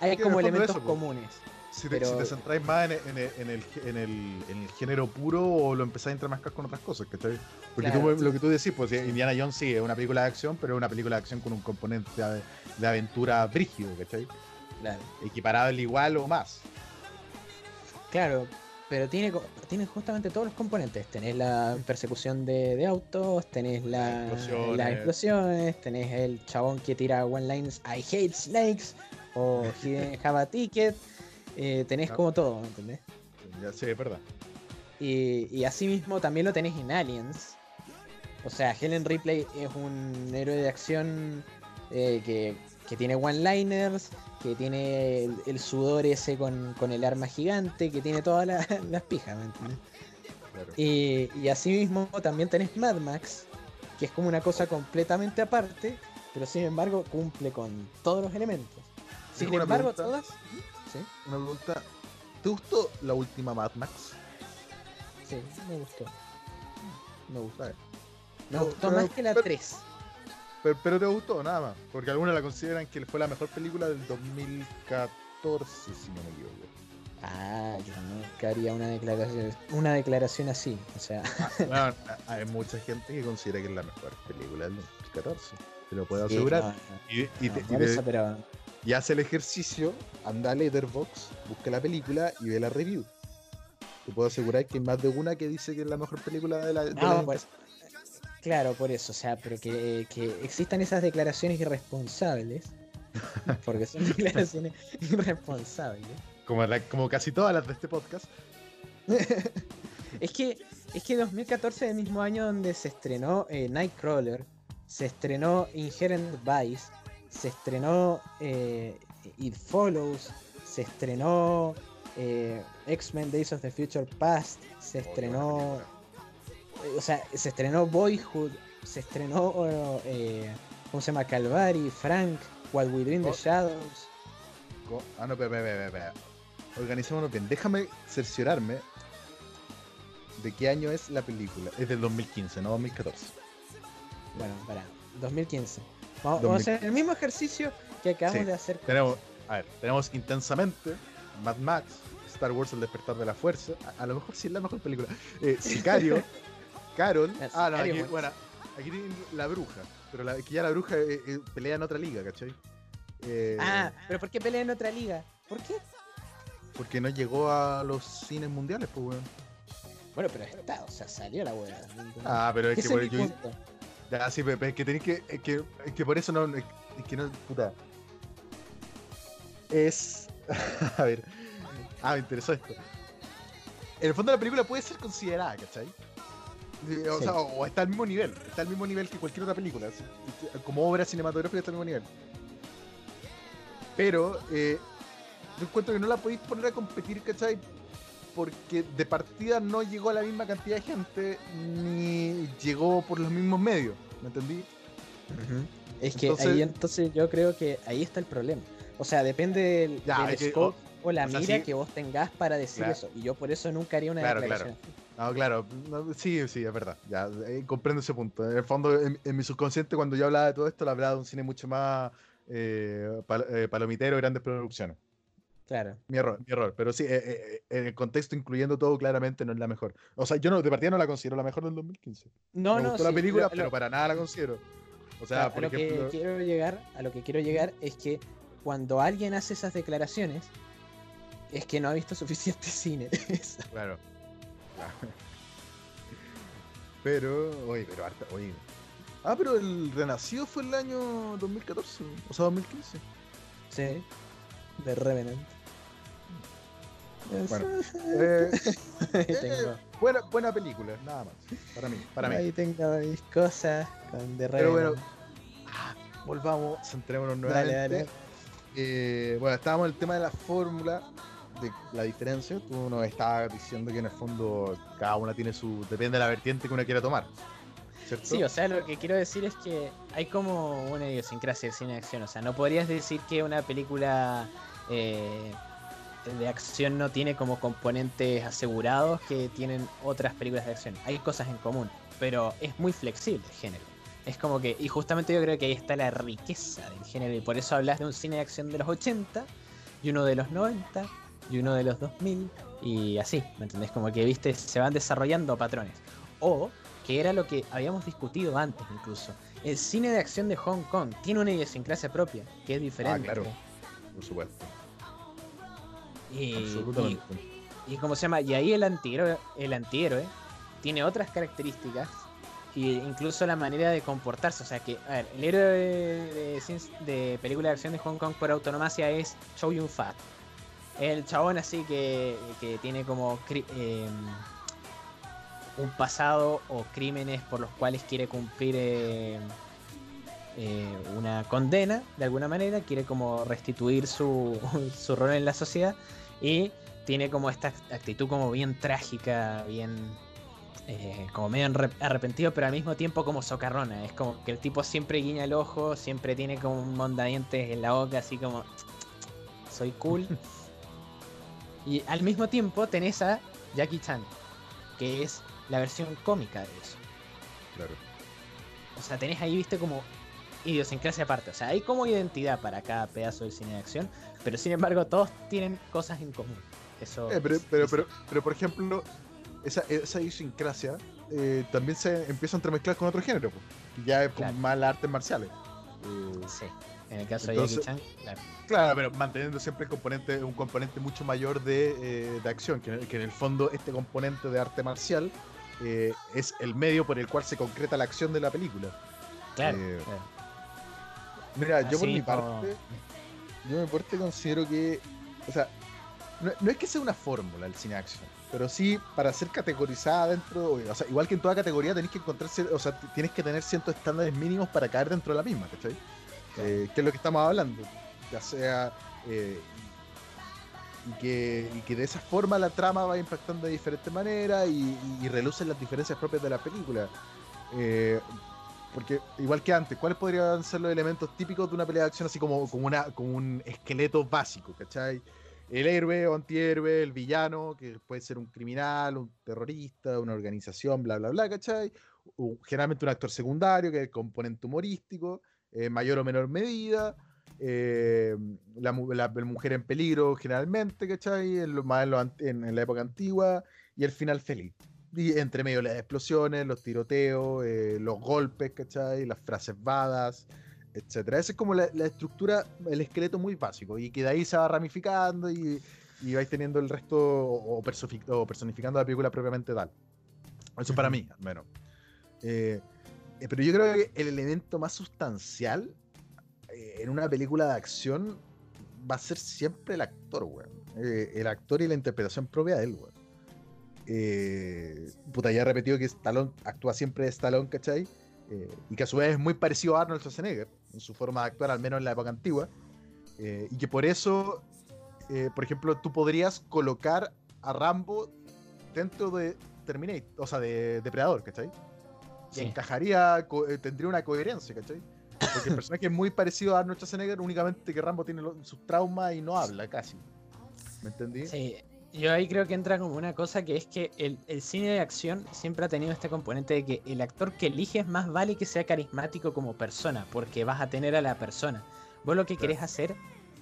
hay como elementos eso, comunes. Si te, Pero- si te centráis más en, en- en el, en, el, en el género puro o lo empezáis a entremezclar con otras cosas, ¿cachai? Porque Claro. tú, lo que tú decís, pues Indiana Jones sí es una película de acción, pero es una película de acción con un componente de, de aventura brígido, ¿cachai? Claro. Equiparable igual o más. Claro, pero tiene, tiene justamente todos los componentes. Tenés la persecución de, de autos, tenés la- Las explosiones. las explosiones, tenés el chabón que tira one lines I hate snakes o have a ticket. eh, tenés Ah. como todo, ¿me entendés? Ya, sí, es verdad. Y, y asimismo también lo tenés en Aliens. O sea, Helen Ripley es un héroe de acción eh, que, que tiene one-liners, que tiene el, el sudor ese con, con el arma gigante, que tiene todas la- las pijas, ¿me entiendes? Claro. Y, y asimismo también tenés Mad Max, que es como una cosa completamente aparte, pero sin embargo cumple con todos los elementos. Sin una embargo, pregunta. todas... Sí, Una pregunta. ¿Te gustó la última Mad Max? sí, me gustó. Me gustó. Me gustó más que la pero- 3. Pero, pero te gustó, nada más. Porque algunos la consideran que fue la mejor película del 2014, si no me equivoco. Ah, yo nunca haría una declaración, una declaración así. O sea, Bueno, hay mucha gente que considera que es la mejor película del 2014. Te lo puedo sí, asegurar. no, no, y, y no, te- y por te- eso, pero y hace el ejercicio, anda a Letterboxd, busca la película y ve la review. Te puedo asegurar que hay más de una que dice que es la mejor película de la. de la- pues, claro, por eso, o sea, pero que, que existan esas declaraciones irresponsables, porque son declaraciones irresponsables. como, la- como casi todas las de este podcast. Es que, es que 2014 es el mismo año donde se estrenó eh, Nightcrawler, se estrenó Inherent Vice, se estrenó eh, It Follows, se estrenó eh, X-Men Days of the Future Past, se estrenó, eh, o sea, se estrenó Boyhood, se estrenó, eh, ¿cómo se llama? Calvary, Frank, What We Do in the. Shadows. Ah, no, espera, espera, espera. Organizémonos bien. Déjame cerciorarme de qué año es la película. Es del 2015, no 2014. Bueno, para 2015. Vamos, 2015. vamos a hacer el mismo ejercicio que acabamos Sí, de hacer. con- Tenemos, a ver, tenemos intensamente Mad Max, Star Wars El Despertar de la Fuerza. A, a lo mejor sí es la mejor película. Eh, Sicario, Carol. Ah, no, aquí, bueno, aquí tienen La Bruja. Pero la, aquí ya la Bruja eh, eh, pelea en otra liga, ¿cachai? Eh, Ah, pero ¿por qué pelea en otra liga? ¿Por qué? Porque no llegó a los cines mundiales, pues, weón. Bueno, pero está, o sea, salió la wea. Ah, pero es que, por- yo. Ya, sí, Pepe, es que tenéis que, es que. Es que por eso no. Es que no. Puta. Es. A ver. Ah, me interesó esto. En el fondo la película puede ser considerada, ¿cachai? Eh, O Sí. sea, o está al mismo nivel. Está al mismo nivel que cualquier otra película. Como obra cinematográfica está al mismo nivel. Pero, eh, yo encuentro que no la podéis poner a competir, ¿cachai? Porque de partida no llegó a la misma cantidad de gente, ni llegó por los mismos medios. ¿Me entendí? Es que Entonces- ahí entonces yo creo que ahí está el problema. O sea, depende del, Ya, del es que, scope o, la o sea, mira sí. que vos tengas para decir Claro. eso. Y yo por eso nunca haría una Claro, declaración. No, claro, no, sí, sí, es verdad. Ya, eh, comprendo ese punto. En el fondo, en, en mi subconsciente, cuando yo hablaba de todo esto, le hablaba de un cine mucho más eh, pal- eh, palomitero, grandes producciones. Claro. Mi error, mi error. Pero sí, eh, eh, en el contexto, incluyendo todo, claramente no es la mejor. O sea, yo no, de partida no la considero la mejor del 2015. No, Me no, gustó la sí, película, lo- pero lo- para nada la considero. O sea, a por lo ejemplo. que quiero llegar, a lo que quiero llegar es que cuando alguien hace esas declaraciones, es que no ha visto suficiente cine. Claro. Pero, oye, pero harta, oye. Ah, pero el Renacido fue el año 2014, o sea, 2015. sí. De Revenant. Bueno, eh, eh, buena, buena película, nada más. Para mí, para mí. ahí tengo mis cosas con The Pero bueno, Revenant. volvamos, centrémonos Dale, nuevamente. dale. Eh, bueno, estábamos en el tema de la fórmula, la diferencia. Tú nos estabas diciendo que en el fondo cada una tiene su. depende de la vertiente que uno quiera tomar. ¿Cierto? Sí, o sea, lo que quiero decir es que hay como una idiosincrasia del cine de acción. O sea, no podrías decir que una película eh, de acción no tiene como componentes asegurados que tienen otras películas de acción. Hay cosas en común, pero es muy flexible el género. Es como que, y justamente yo creo que ahí está la riqueza del género, y por eso hablas de un cine de acción de los 80, y uno de los 90, y uno de los 2000, y así, ¿me entendés? Como que, viste, se van desarrollando patrones. O que era lo que habíamos discutido antes incluso. El cine de acción de Hong Kong tiene una idiosincrasia propia, que es diferente. Ah, claro. Por supuesto. Y, Absolutamente. y, y cómo se llama, y ahí el antihéroe, el antihéroe tiene otras características y incluso la manera de comportarse. O sea que, a ver, el héroe de, de, película de acción de Hong Kong por autonomacia es Chow Yun Fat. El chabón así que, que tiene como em, un pasado o crímenes por los cuales quiere cumplir em, eh, una condena de alguna manera, quiere como restituir su, su rol en la sociedad y tiene como esta actitud como bien trágica, bien eh, como medio arre- arrepentido, pero al mismo tiempo como socarrona. Es como que el tipo siempre guiña el ojo, siempre tiene como un mondadientes en la boca, así como soy cool. y al mismo tiempo tenés a Jackie Chan, que es la versión cómica de eso. Claro. O sea, tenés ahí, viste, como idiosincrasia aparte. O sea, hay como identidad para cada pedazo del cine de acción, pero sin embargo todos tienen cosas en común. Eso. Eh, pero, es- pero, es- pero, pero, por ejemplo, esa, esa idiosincrasia eh, también se empieza a entremezclar con otro género, que ya es Claro. más las artes marciales. Eh, Sí. En el caso Entonces- de Jackie Chan, claro. Claro, pero manteniendo siempre el componente, un componente mucho mayor de, eh, de acción, que, en- que en el fondo este componente de arte marcial eh, es el medio por el cual se concreta la acción de la película. Claro. Eh, claro. Mira, yo por mi parte, yo mi parte considero que, o sea, no, no es que sea una fórmula el cine acción, pero sí para ser categorizada dentro, o sea, igual que en toda categoría tenés que encontrarse, o sea, tienes que tener ciertos estándares mínimos para caer dentro de la misma, ¿cachai? Eh, que es lo que estamos hablando, ya sea eh, y que, y que de esa forma la trama va impactando de diferentes maneras y, y relucen las diferencias propias de la película. Eh, porque igual que antes, ¿cuáles podrían ser los elementos típicos de una pelea de acción así como, como, una, como un esqueleto básico, ¿cachai? El héroe o antihéroe, el villano, que puede ser un criminal, un terrorista, una organización, bla, bla, bla, ¿cachai? O generalmente un actor secundario, que es el componente humorístico, en mayor o menor medida. eh, la, la- la mujer en peligro, generalmente, ¿cachai? En, lo- más en, lo en- en la época antigua. Y el final feliz. Y entre medio las explosiones, los tiroteos, eh, los golpes, ¿cachai? Las frases badas, etcétera. Esa es como la, la estructura, el esqueleto muy básico. Y que de ahí se va ramificando y, y vais teniendo el resto o, o personificando la película propiamente tal. Eso para mí, al menos. Eh, eh, pero yo creo que el elemento más sustancial eh, en una película de acción va a ser siempre el actor, weón. Eh, el actor y la interpretación propia de él, weón. Eh, puta, ya he repetido que Stallone actúa siempre de Stallone, ¿cachai? Eh, y que a su vez es muy parecido a Arnold Schwarzenegger en su forma de actuar, al menos en la época antigua. Eh, y que por eso, eh, por ejemplo, tú podrías colocar a Rambo dentro de Terminator, o sea, de Depredador, ¿cachai? Y Sí. encajaría, co- eh, tendría una coherencia, ¿cachai? Porque el personaje es muy parecido a Arnold Schwarzenegger, únicamente que Rambo tiene sus traumas y no habla casi. ¿Me entendí? Sí, yo ahí creo que entra como una cosa que es que el, el cine de acción siempre ha tenido este componente de que el actor que eliges más vale que sea carismático como persona, porque vas a tener a la persona. Vos lo que querés hacer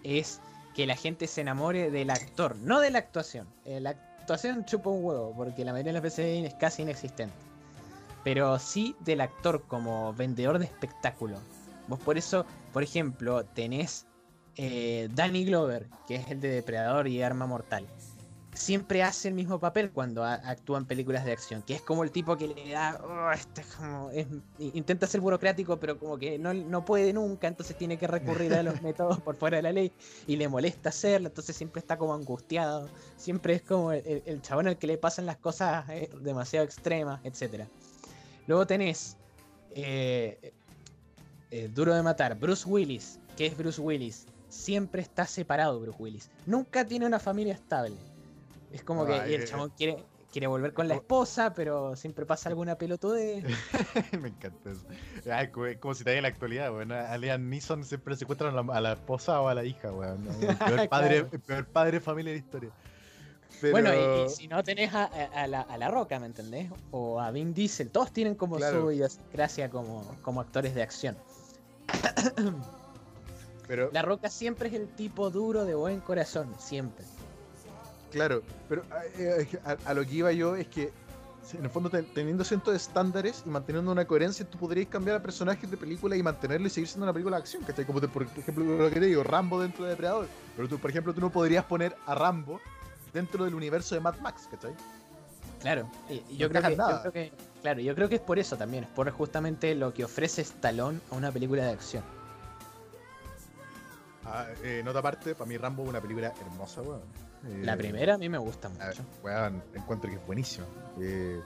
es que la gente se enamore del actor, no de la actuación. La actuación chupa un huevo, porque la mayoría de las veces es casi inexistente. Pero sí del actor como vendedor de espectáculo. Vos por eso, por ejemplo, tenés eh, Danny Glover, que es el de Depredador y Arma Mortal. siempre hace el mismo papel cuando actúa en películas de acción, que es como el tipo que le da, "Oh, este es como, es- intenta ser burocrático, pero como que no, no puede nunca, entonces tiene que recurrir a los métodos por fuera de la ley y le molesta hacerlo, entonces siempre está como angustiado, siempre es como el, el- el chabón al que le pasan las cosas eh, demasiado extremas, etcétera. Luego tenés eh, eh, Duro de Matar, Bruce Willis, que es Bruce Willis, siempre está separado Bruce Willis, nunca tiene una familia estable. Es como que Ah, el chabón quiere, quiere volver con la esposa, pero siempre pasa alguna pelotude. Me encanta eso. Es como, si te en la actualidad, weón. A Liam Neeson siempre se encuentran a la, a la esposa o a la hija, weón. El peor padre, Claro. el peor padre de familia de la historia. Pero, Bueno, y, y si no tenés a, a- a la, a La Roca, ¿me entendés? O a Vin Diesel, todos tienen como Claro. su idiosincrasia como, como actores de acción. pero La Roca siempre es el tipo duro de buen corazón, siempre. claro, pero eh, es que a, lo que iba yo es que en el fondo ten- teniendo ciertos estándares y manteniendo una coherencia, tú podrías cambiar a personajes de película y mantenerlo y seguir siendo una película de acción, ¿cachai? Como te- por ejemplo lo que te digo, Rambo dentro de Depredador. Pero tú, por ejemplo, tú no podrías poner a Rambo dentro del universo de Mad Max, ¿cachai? Claro, y, y yo, No creo que, yo creo que- claro, yo creo que es por eso también, es por justamente lo que ofrece Stallone a una película de acción. Ah, eh, nota aparte, para mí Rambo es una película hermosa, weón. Eh, La primera a mí me gusta mucho. weón, encuentro que es buenísimo. Eh,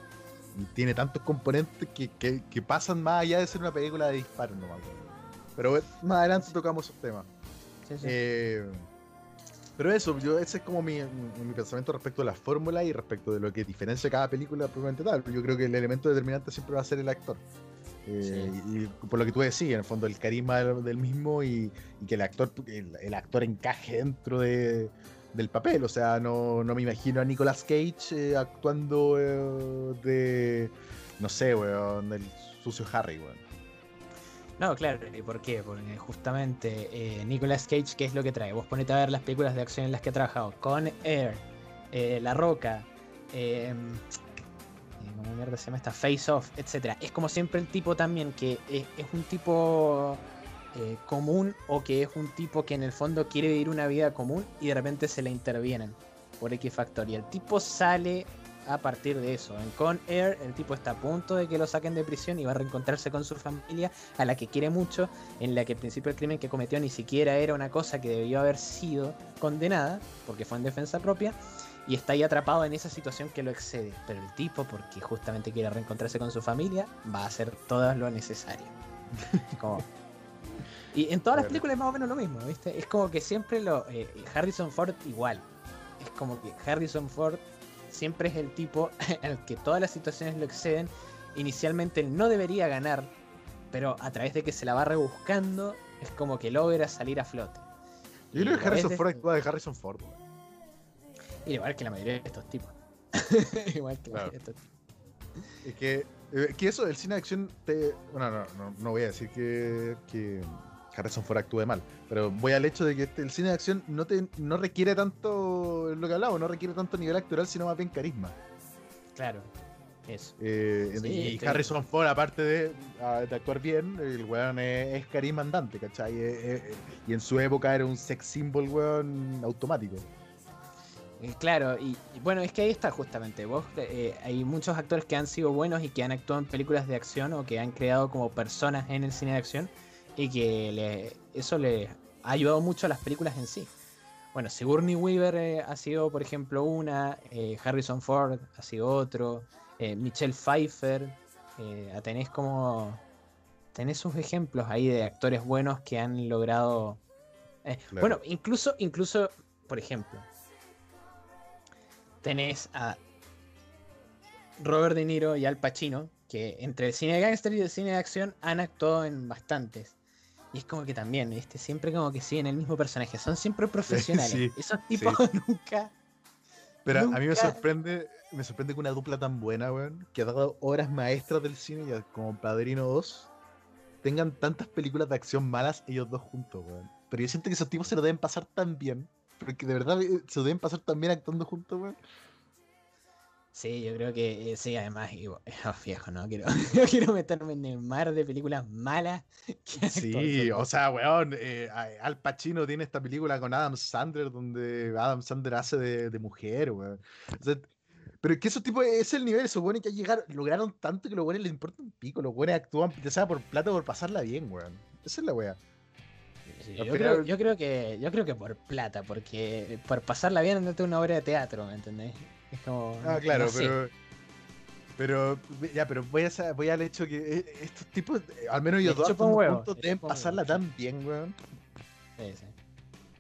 tiene tantos componentes que, que- que pasan más allá de ser una película de disparos nomás. Pero bueno, más adelante tocamos esos temas. Sí, sí. Pero eso, yo, ese es como mi, mi- mi pensamiento respecto a la fórmula y respecto de lo que diferencia cada película propiamente tal. Yo creo que el elemento determinante siempre va a ser el actor. Eh, y, y por lo que tú decías, en el fondo, el carisma del, del mismo y, y que el actor, el, el actor encaje dentro de, del papel. O sea, no, no me imagino a Nicolas Cage eh, actuando eh, de, no sé, weón, del sucio Harry, weón. No, claro, ¿y por qué? Porque justamente eh, Nicolas Cage, ¿qué es lo que trae? Vos ponete a ver las películas de acción en las que ha trabajado. Con Air, eh, La Roca, eh, ¿cómo mierda se llama esta? Face Off, etcétera. Es como siempre el tipo también que es, es un tipo común o que es un tipo que en el fondo quiere vivir una vida común y de repente se le intervienen por X factor. Y el tipo sale a partir de eso. En Con Air, el tipo está a punto de que lo saquen de prisión y va a reencontrarse con su familia, a la que quiere mucho, en la que el principio del crimen que cometió ni siquiera era una cosa que debió haber sido condenada, porque fue en defensa propia, y está ahí atrapado en esa situación que lo excede. Pero el tipo, porque justamente quiere reencontrarse con su familia, va a hacer todo lo necesario. Como- Y en todas las películas es más o menos lo mismo, ¿viste? Es como que siempre lo. eh, Harrison Ford igual. Es como que Harrison Ford siempre es el tipo al que todas las situaciones lo exceden. Inicialmente él no debería ganar, pero a través de que se la va rebuscando, es como que logra salir a flote. Yo creo Y que a Harrison Ford actúa de Harrison Ford, weón. Igual que la mayoría de estos tipos. igual que la mayoría de estos tipos. Es que, eh, que eso, el cine de acción, te, bueno, no, no, no voy a decir que, que Harrison Ford actúe mal, pero voy al hecho de que este- el cine de acción no, te, no requiere tanto, lo que hablamos, no requiere tanto nivel actoral, sino más bien carisma. Claro, eso. Eh, Sí, y Harrison Ford, aparte de, ah, de actuar bien, el weón es, es carisma andante, ¿cachai? Eh, eh, y en su época era un sex symbol, weón, automático. Claro, y, y bueno, es que ahí está justamente. Vos, eh, hay muchos actores que han sido buenos y que han actuado en películas de acción o que han creado como personas en el cine de acción y que le- eso le ha ayudado mucho a las películas en sí. Bueno, Sigourney Weaver eh, ha sido, por ejemplo, una, eh, Harrison Ford ha sido otro, eh, Michelle Pfeiffer, tenés como... Tenés sus ejemplos ahí de actores buenos que han logrado... Claro. Bueno, incluso, incluso, por ejemplo, tenés a Robert De Niro y Al Pacino, que entre el cine de gángster y el cine de acción han actuado en bastantes. Y es como que también, ¿viste? Siempre como que siguen el mismo personaje. Son siempre profesionales. Sí, Esos tipos nunca. Pero a mí me sorprende, me sorprende que una dupla tan buena, weón, que ha dado obras maestras del cine ya como Padrino 2, tengan tantas películas de acción malas ellos dos juntos, weón. Pero yo siento que esos tipos se lo deben pasar tan bien, porque de verdad eh, se lo deben pasar tan bien actuando juntos, weón. Sí, yo creo que eh, sí, además, y, viejo, ¿no? Quiero, no quiero meterme en el mar de películas malas. Sí, o sea, weón, eh, Al Pacino tiene esta película con Adam Sandler donde Adam Sandler hace de, de mujer, weón. O sea, pero es que esos tipos, ese es el nivel, weones que llegar, lograron tanto que los weones les importa un pico, los weones actúan, ya sea por plata o por pasarla bien, weón. Esa es la wea. Sí, yo, final- creo, yo creo que yo creo que por plata, porque por pasarla bien andate una obra de teatro, ¿me entendés? Es como. Ah, claro, no sé. pero. Pero, ya, pero voy, a, voy al hecho que eh, estos tipos, eh, al menos ellos dos, huevo, deben huevo, pasarla sí. tan bien, weón. Sí, sí.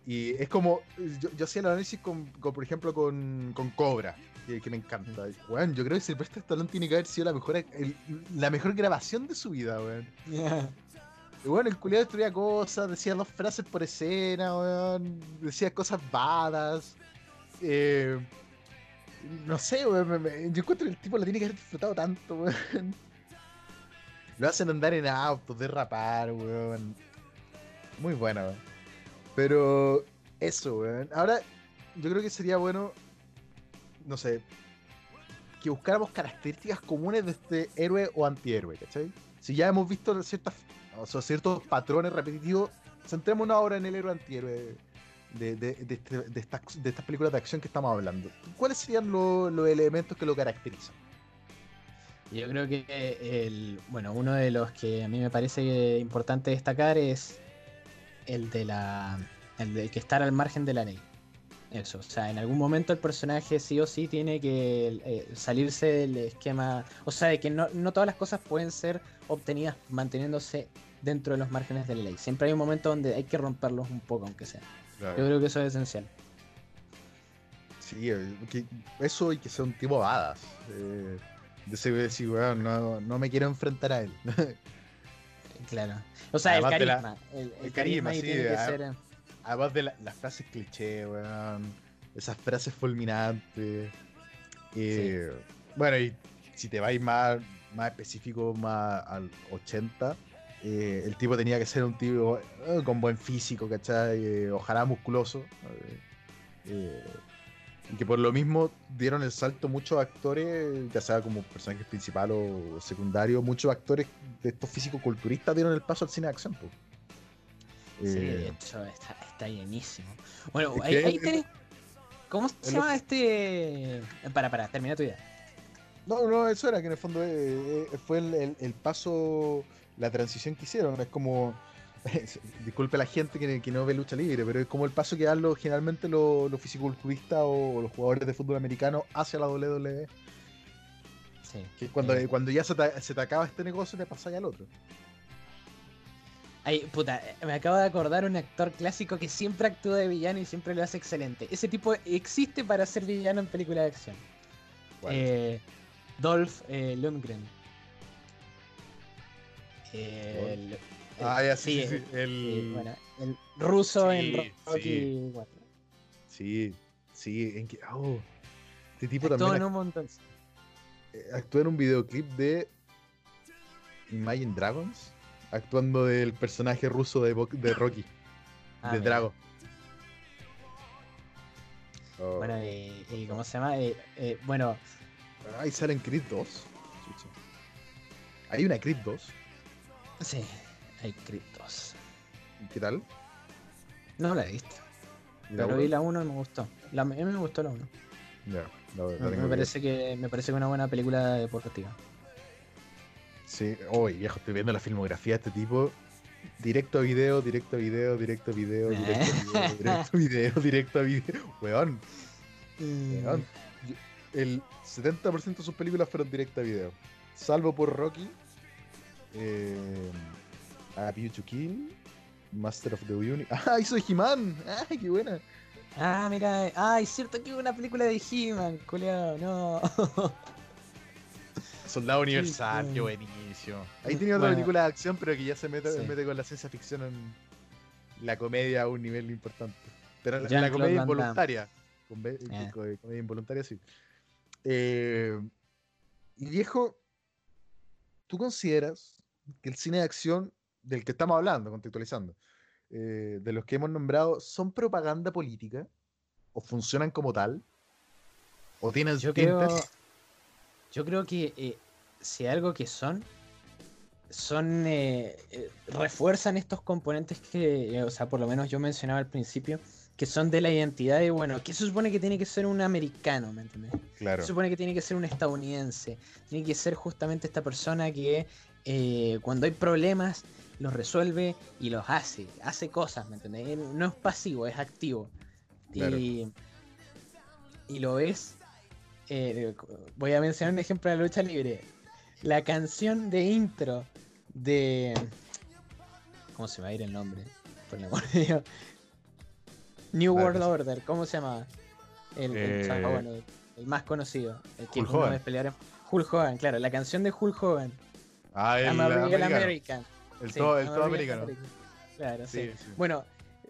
Y es como, yo, yo hacía el análisis con, con, por ejemplo, con, con Cobra, que, que me encanta. Weón, yo creo que Sylvester Stallone tiene que haber sido la mejor, el- la mejor grabación de su vida, weón. Y bueno, el culiado destruía cosas, decía dos frases por escena, weón. Decía cosas badas. Eh, no sé, weón. yo encuentro que el tipo lo tiene que haber disfrutado tanto, weón. Lo hacen andar en autos, derrapar, weón. Muy bueno, weón. Pero eso, weón. Ahora, yo creo que sería bueno, no sé, que buscáramos características comunes de este héroe o antihéroe, ¿cachai? Si ya hemos visto ciertas, o sea, ciertos patrones repetitivos, centrémonos ahora en el héroe antihéroe de, de, de, este- de estas, de estas películas de acción que estamos hablando. ¿Cuáles serían lo- los elementos que lo caracterizan? Yo creo que el, bueno, uno de los que a mí me parece importante destacar es el de la el de que estar al margen de la ley. Eso, o sea, en algún momento el personaje sí o sí tiene que eh, salirse del esquema, o sea, de que no, no todas las cosas pueden ser obtenidas manteniéndose dentro de los márgenes de la ley. Siempre hay un momento donde hay que romperlos un poco, aunque sea. Yo creo que eso es esencial. Sí, eh, que eso y que sea un tipo badass. Eh, de ese decir, weón, no, no me quiero enfrentar a él. Claro. O sea, Además el la- carisma. el, el el carisma sí, tiene que ah, ser. eh, Además de la- las frases cliché, weón. Esas frases fulminantes. Eh, Bueno, y si te vais más, más específico, más al 80, eh, el tipo tenía que ser un tipo eh, con buen físico, ¿cachai? Eh, ojalá musculoso. eh, y que por lo mismo dieron el salto muchos actores, ya sea como personajes principal o secundario, muchos actores de estos físicos culturistas dieron el paso al cine de acción. Sí, de hecho, está, está llenísimo. Bueno, ahí, que ahí tenés- ¿Cómo se llama este...? Para, para, termina tu idea. No, no, eso era que en el fondo fue el, el- el paso, la transición que hicieron. Es como, disculpe la gente que, que no ve lucha libre, pero es como el paso que dan los, generalmente los, los fisiculturistas o los jugadores de fútbol americano hacia la WWE. Sí. Que cuando, Eh, cuando ya se te, se te acaba este negocio, te pasa ya al otro. Ay, puta, me acabo de acordar un actor clásico que siempre actúa de villano y siempre lo hace excelente. Ese tipo existe para ser villano en películas de acción. Eh, Dolph eh, Lundgren. Eh, el- ah, ya sí, sí, sí, el- eh, bueno, el ruso en Sí, Rocky sí. 4. sí, sí, en que, oh, este tipo Actuó también en un montón. eh, actuó en un videoclip de Imagine Dragons, actuando del personaje ruso de, Bo- de Rocky, Ah, de mira. Drago. Oh. Bueno, y, y ¿cómo se llama? Eh, eh, bueno, Ahí salen Creed 2. Chucha. Hay una Creed 2. Sí, hay criptos. ¿Qué tal? No la he visto. ¿Y la Pero uno? vi la 1 y me gustó. La, a mí me gustó la 1. Ya, la- la Me, parece que me parece que una buena película deportiva. Sí, oh, viejo, estoy viendo la filmografía de este tipo. Directo a video, directo a video, directo a video, directo a video, directo a video, directo a video. Weón, weón. Yo- El 70% de sus películas fueron directo a video. Salvo por Rocky, eh, A View to Kill, Master of the Universe. ¡Ah, hizo He-Man! ¡Ay, qué buena! Ah, mira, ah, es cierto que hubo una película de He-Man, culiao, no. Soldado Universal, Sí, qué buenísimo. Ahí tenía otra Bueno. película de acción, pero que ya se mete, Sí. mete con la ciencia ficción en la comedia a un nivel importante. Pero la, comedia involuntaria. Con Eh. con- comedia involuntaria, sí. Eh, y viejo, ¿tú consideras que el cine de acción del que estamos hablando, contextualizando, eh, de los que hemos nombrado, son propaganda política? ¿O funcionan como tal? ¿O tienen Yo tintes? creo, yo creo que eh, si hay algo que son, son eh, refuerzan estos componentes que, o sea, por lo menos yo mencionaba al principio, que son de la identidad de, bueno, que se supone que tiene que ser un americano, ¿me entiendes? Claro. Se supone que tiene que ser un estadounidense, tiene que ser justamente esta persona que eh, cuando hay problemas los resuelve y los hace, hace cosas, ¿me entiendes? Él No es pasivo, es activo. Claro. Y, y lo ves, eh, voy a mencionar un ejemplo de la lucha libre. La canción de intro de... ¿Cómo se va a ir el nombre? Por el amor de Dios. New World pues. Order, ¿cómo se llama? El, Eh, bueno, el más conocido. El que Hulk Hogan. vez pelearon- Hulk Hogan, claro, la canción de Hulk Hogan. Ah, el. American. El Sí, todo, el todo americano. American. Claro, sí. Bueno,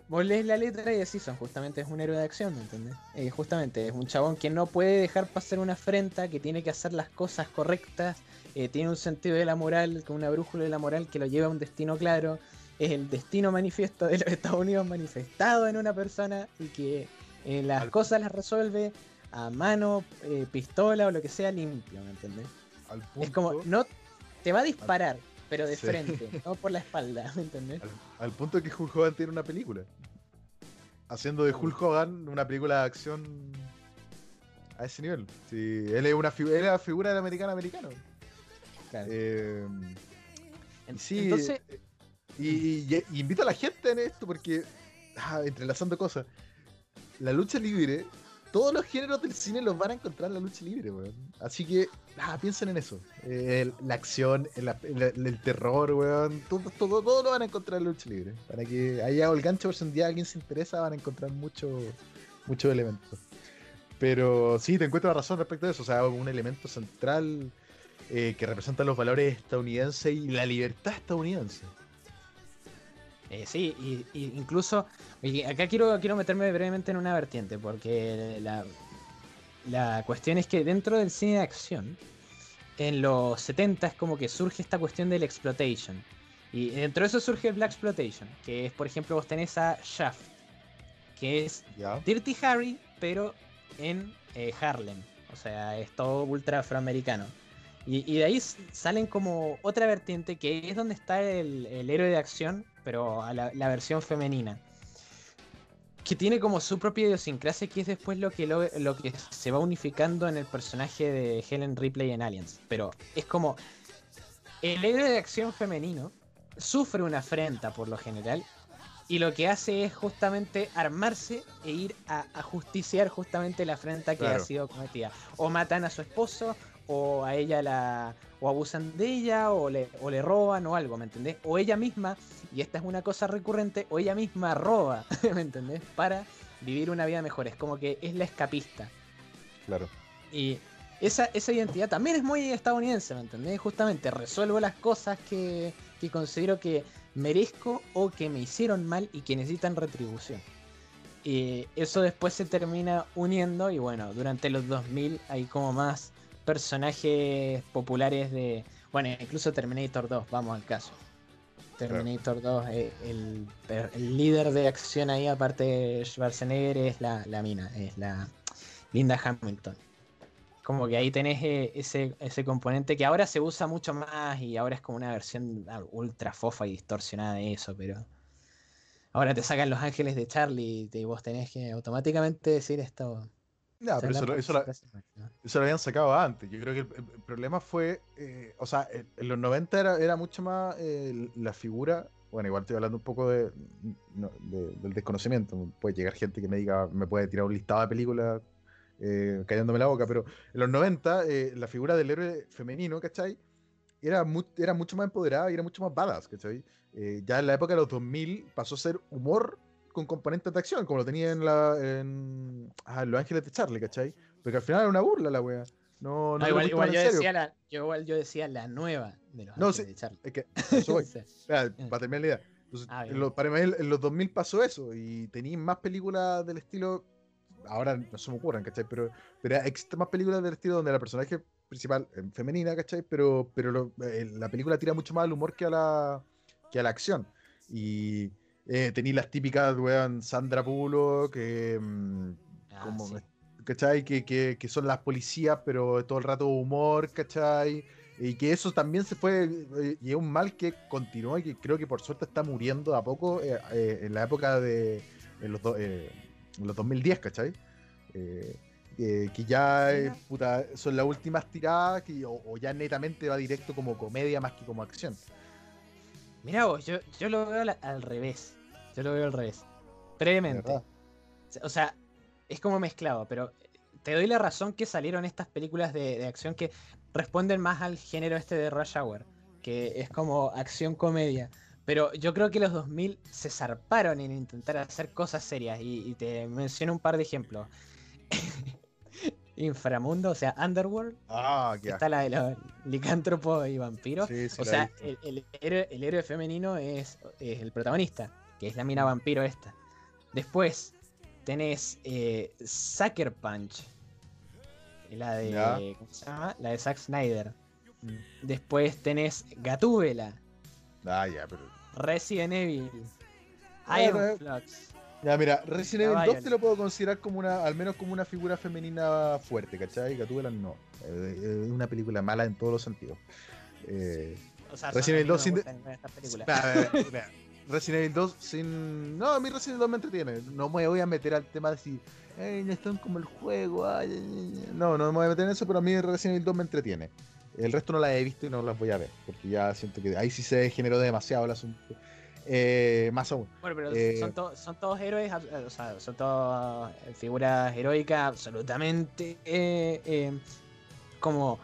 vos lees la letra y decís, son justamente es un héroe de acción, ¿me entendés? Eh, justamente es un chabón que no puede dejar pasar una afrenta, que tiene que hacer las cosas correctas, eh, tiene un sentido de la moral, con una brújula de la moral que lo lleva a un destino claro, es el destino manifiesto de los Estados Unidos manifestado en una persona y que eh, las Al- cosas las resuelve a mano, pistola o lo que sea limpio, ¿me entendés? Al Es como, punto- no te va a disparar, pero de Sí. frente, no por la espalda, ¿me entendés? Al, al punto que Hulk Hogan tiene una película. Haciendo de Hulk Hogan una película de acción a ese nivel. Sí, él es una él es la figura del americano americano. Claro. Eh, y En- sí, Entonces, eh, y, y- y invito a la gente en esto porque, ah, entrelazando cosas, la lucha libre, todos los géneros del cine los van a encontrar en la lucha libre, weón. Así que, ah, piensen en eso. Eh, la acción, el, terror, weón. Todo, todo, todo lo van a encontrar en la lucha libre. Para que haya el gancho por si un día alguien se interesa, van a encontrar mucho, muchos elementos. Pero sí, te encuentro razón respecto a eso. O sea, un elemento central eh, que representa los valores estadounidenses y la libertad estadounidense. Eh, sí, y, y incluso acá quiero, quiero meterme brevemente en una vertiente, porque la, la cuestión es que dentro del cine de acción, en los 70 es como que surge esta cuestión del exploitation. Y dentro de eso surge el Black Exploitation, que es, por ejemplo, vos tenés a Shaft, que es. Dirty Harry, pero en eh, Harlem. O sea, es todo ultra afroamericano. Y, y de ahí salen como otra vertiente que es donde está el, el héroe de acción, pero a la, la versión femenina. Que tiene como su propia idiosincrasia, que es después lo que, lo, lo que se va unificando en el personaje de Helen Ripley en Aliens. Pero es como. El héroe de acción femenino sufre una afrenta por lo general y lo que hace es justamente armarse e ir a, a justiciar justamente la afrenta que Claro. ha sido cometida. O matan a su esposo, o a ella la. o abusan de ella, o le, o le roban o algo, ¿me entendés? O ella misma, y esta es una cosa recurrente, o ella misma roba, ¿me entendés? Para vivir una vida mejor. Es como que es la escapista. Claro. Y esa, esa identidad también es muy estadounidense, ¿me entendés? Justamente resuelvo las cosas que, que considero que merezco o que me hicieron mal y que necesitan retribución. Y eso después se termina uniendo y bueno, durante los 2000 hay como más personajes populares de... Bueno, incluso Terminator 2, vamos al caso. Terminator 2, eh, el, líder de acción ahí, aparte de Schwarzenegger, es la, la mina, es la Linda Hamilton. Como que ahí tenés eh, ese, ese componente que ahora se usa mucho más y ahora es como una versión ah, ultra fofa y distorsionada de eso, pero ahora te sacan los ángeles de Charlie y vos tenés que automáticamente decir esto. No, pero es eso, la eso, lo- eso lo habían sacado antes. Yo creo que el, problema fue, eh, o sea, en, en los 90 era, era mucho más eh, la figura, bueno, igual estoy hablando un poco de, no, de- del desconocimiento. Puede llegar gente que me diga, me puede tirar un listado de películas eh, callándome la boca, pero en los 90 eh, la figura del héroe femenino, ¿cachai? Era, mu- era mucho más empoderada y era mucho más badass, ¿cachai? Ya en la época de los 2000 pasó a ser humor con componentes de acción, como lo tenía en, la, en, ah, en Los Ángeles de Charlie, ¿cachai? Porque al final era una burla la wea. No, no, No, igual, igual yo decía la, yo igual yo decía la nueva de los No, ángeles sí. de Charlie. Es que eso voy. Espera, para terminar la idea. Entonces, Ah, en los, para mí, en los 2000 pasó eso y tenían más películas del estilo. Ahora no se me ocurren, ¿cachai? Pero, pero existen más películas del estilo donde la personaje principal es femenina, ¿cachai? Pero, pero lo- eh, la película tira mucho más al humor que a la, que a la acción. Y eh, tenéis las típicas, weón, Sandra Bullock, que. mm, ah, como sí. ¿cachai? Que, que, que son las policías, pero todo el rato humor, ¿cachai? Y que eso también se fue, eh, y es un mal que continuó y que creo que por suerte está muriendo a poco eh, eh, en la época de en los, do- eh, en los 2010, ¿cachai? Eh, eh, que ya eh, puta, son las últimas tiradas que, o, o ya netamente va directo como comedia más que como acción. Mirá vos, yo, yo lo veo al, al revés. Yo lo veo al revés. Brevemente. O sea, es como mezclado, pero te doy la razón que salieron estas películas de, de acción que responden más al género este de Rush Hour, que es como acción-comedia. Pero yo creo que los 2000 se zarparon en intentar hacer cosas serias y, y te menciono un par de ejemplos. Inframundo, o sea, Underworld, Ah, qué está la de los licántropos y vampiros. Sí, sí, o sea, el héroe, el héroe femenino es, es el protagonista, que es la mina vampiro esta. Después tenés eh, Sucker Punch, la de. ¿cómo se llama? La de Zack Snyder. Mm. Después tenés Gatúbela, Ah, ya, pero. Resident Evil, Iron eh. Flux. Ya, mira, Resident Evil 2 te lo puedo considerar como una, al menos como una figura femenina fuerte, ¿cachai? Gatúbela no. Eh, Es una película mala en todos los sentidos. Eh, O sea, Resident Evil 2 sin de- esta película. Resident Evil 2 sin. No, a mí Resident Evil 2 me entretiene. No me voy a meter al tema de si. "Ey, no están como el juego. ay, ay, ay". No, no me voy a meter en eso, pero a mí Resident Evil 2 me entretiene. El resto no las he visto y no las voy a ver. Porque ya siento que ahí sí se degeneró demasiado el asunto. Eh, más aún. Bueno, pero Eh, son, to- son todos héroes, ab- o sea, son todas eh, figuras heroicas absolutamente eh, eh, como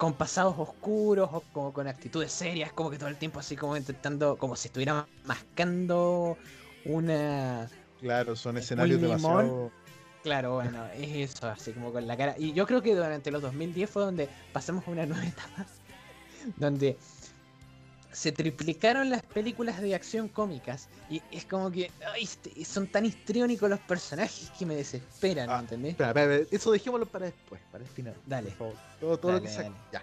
con pasados oscuros o como con actitudes serias, como que todo el tiempo así como intentando, como si estuvieran mascando una... Claro, son escenarios demasiado. Claro, bueno, es eso, así como con la cara. Y yo creo que durante los 2010 fue donde pasamos a una nueva etapa, donde se triplicaron las películas de acción cómicas y es como que ay, este- son tan histriónicos los personajes que me desesperan, Ah, ¿entendés? Espera, eso dejémoslo para después, para el final. Dale. Por favor. Todo, todo Dale, lo que sea. dale. Ya.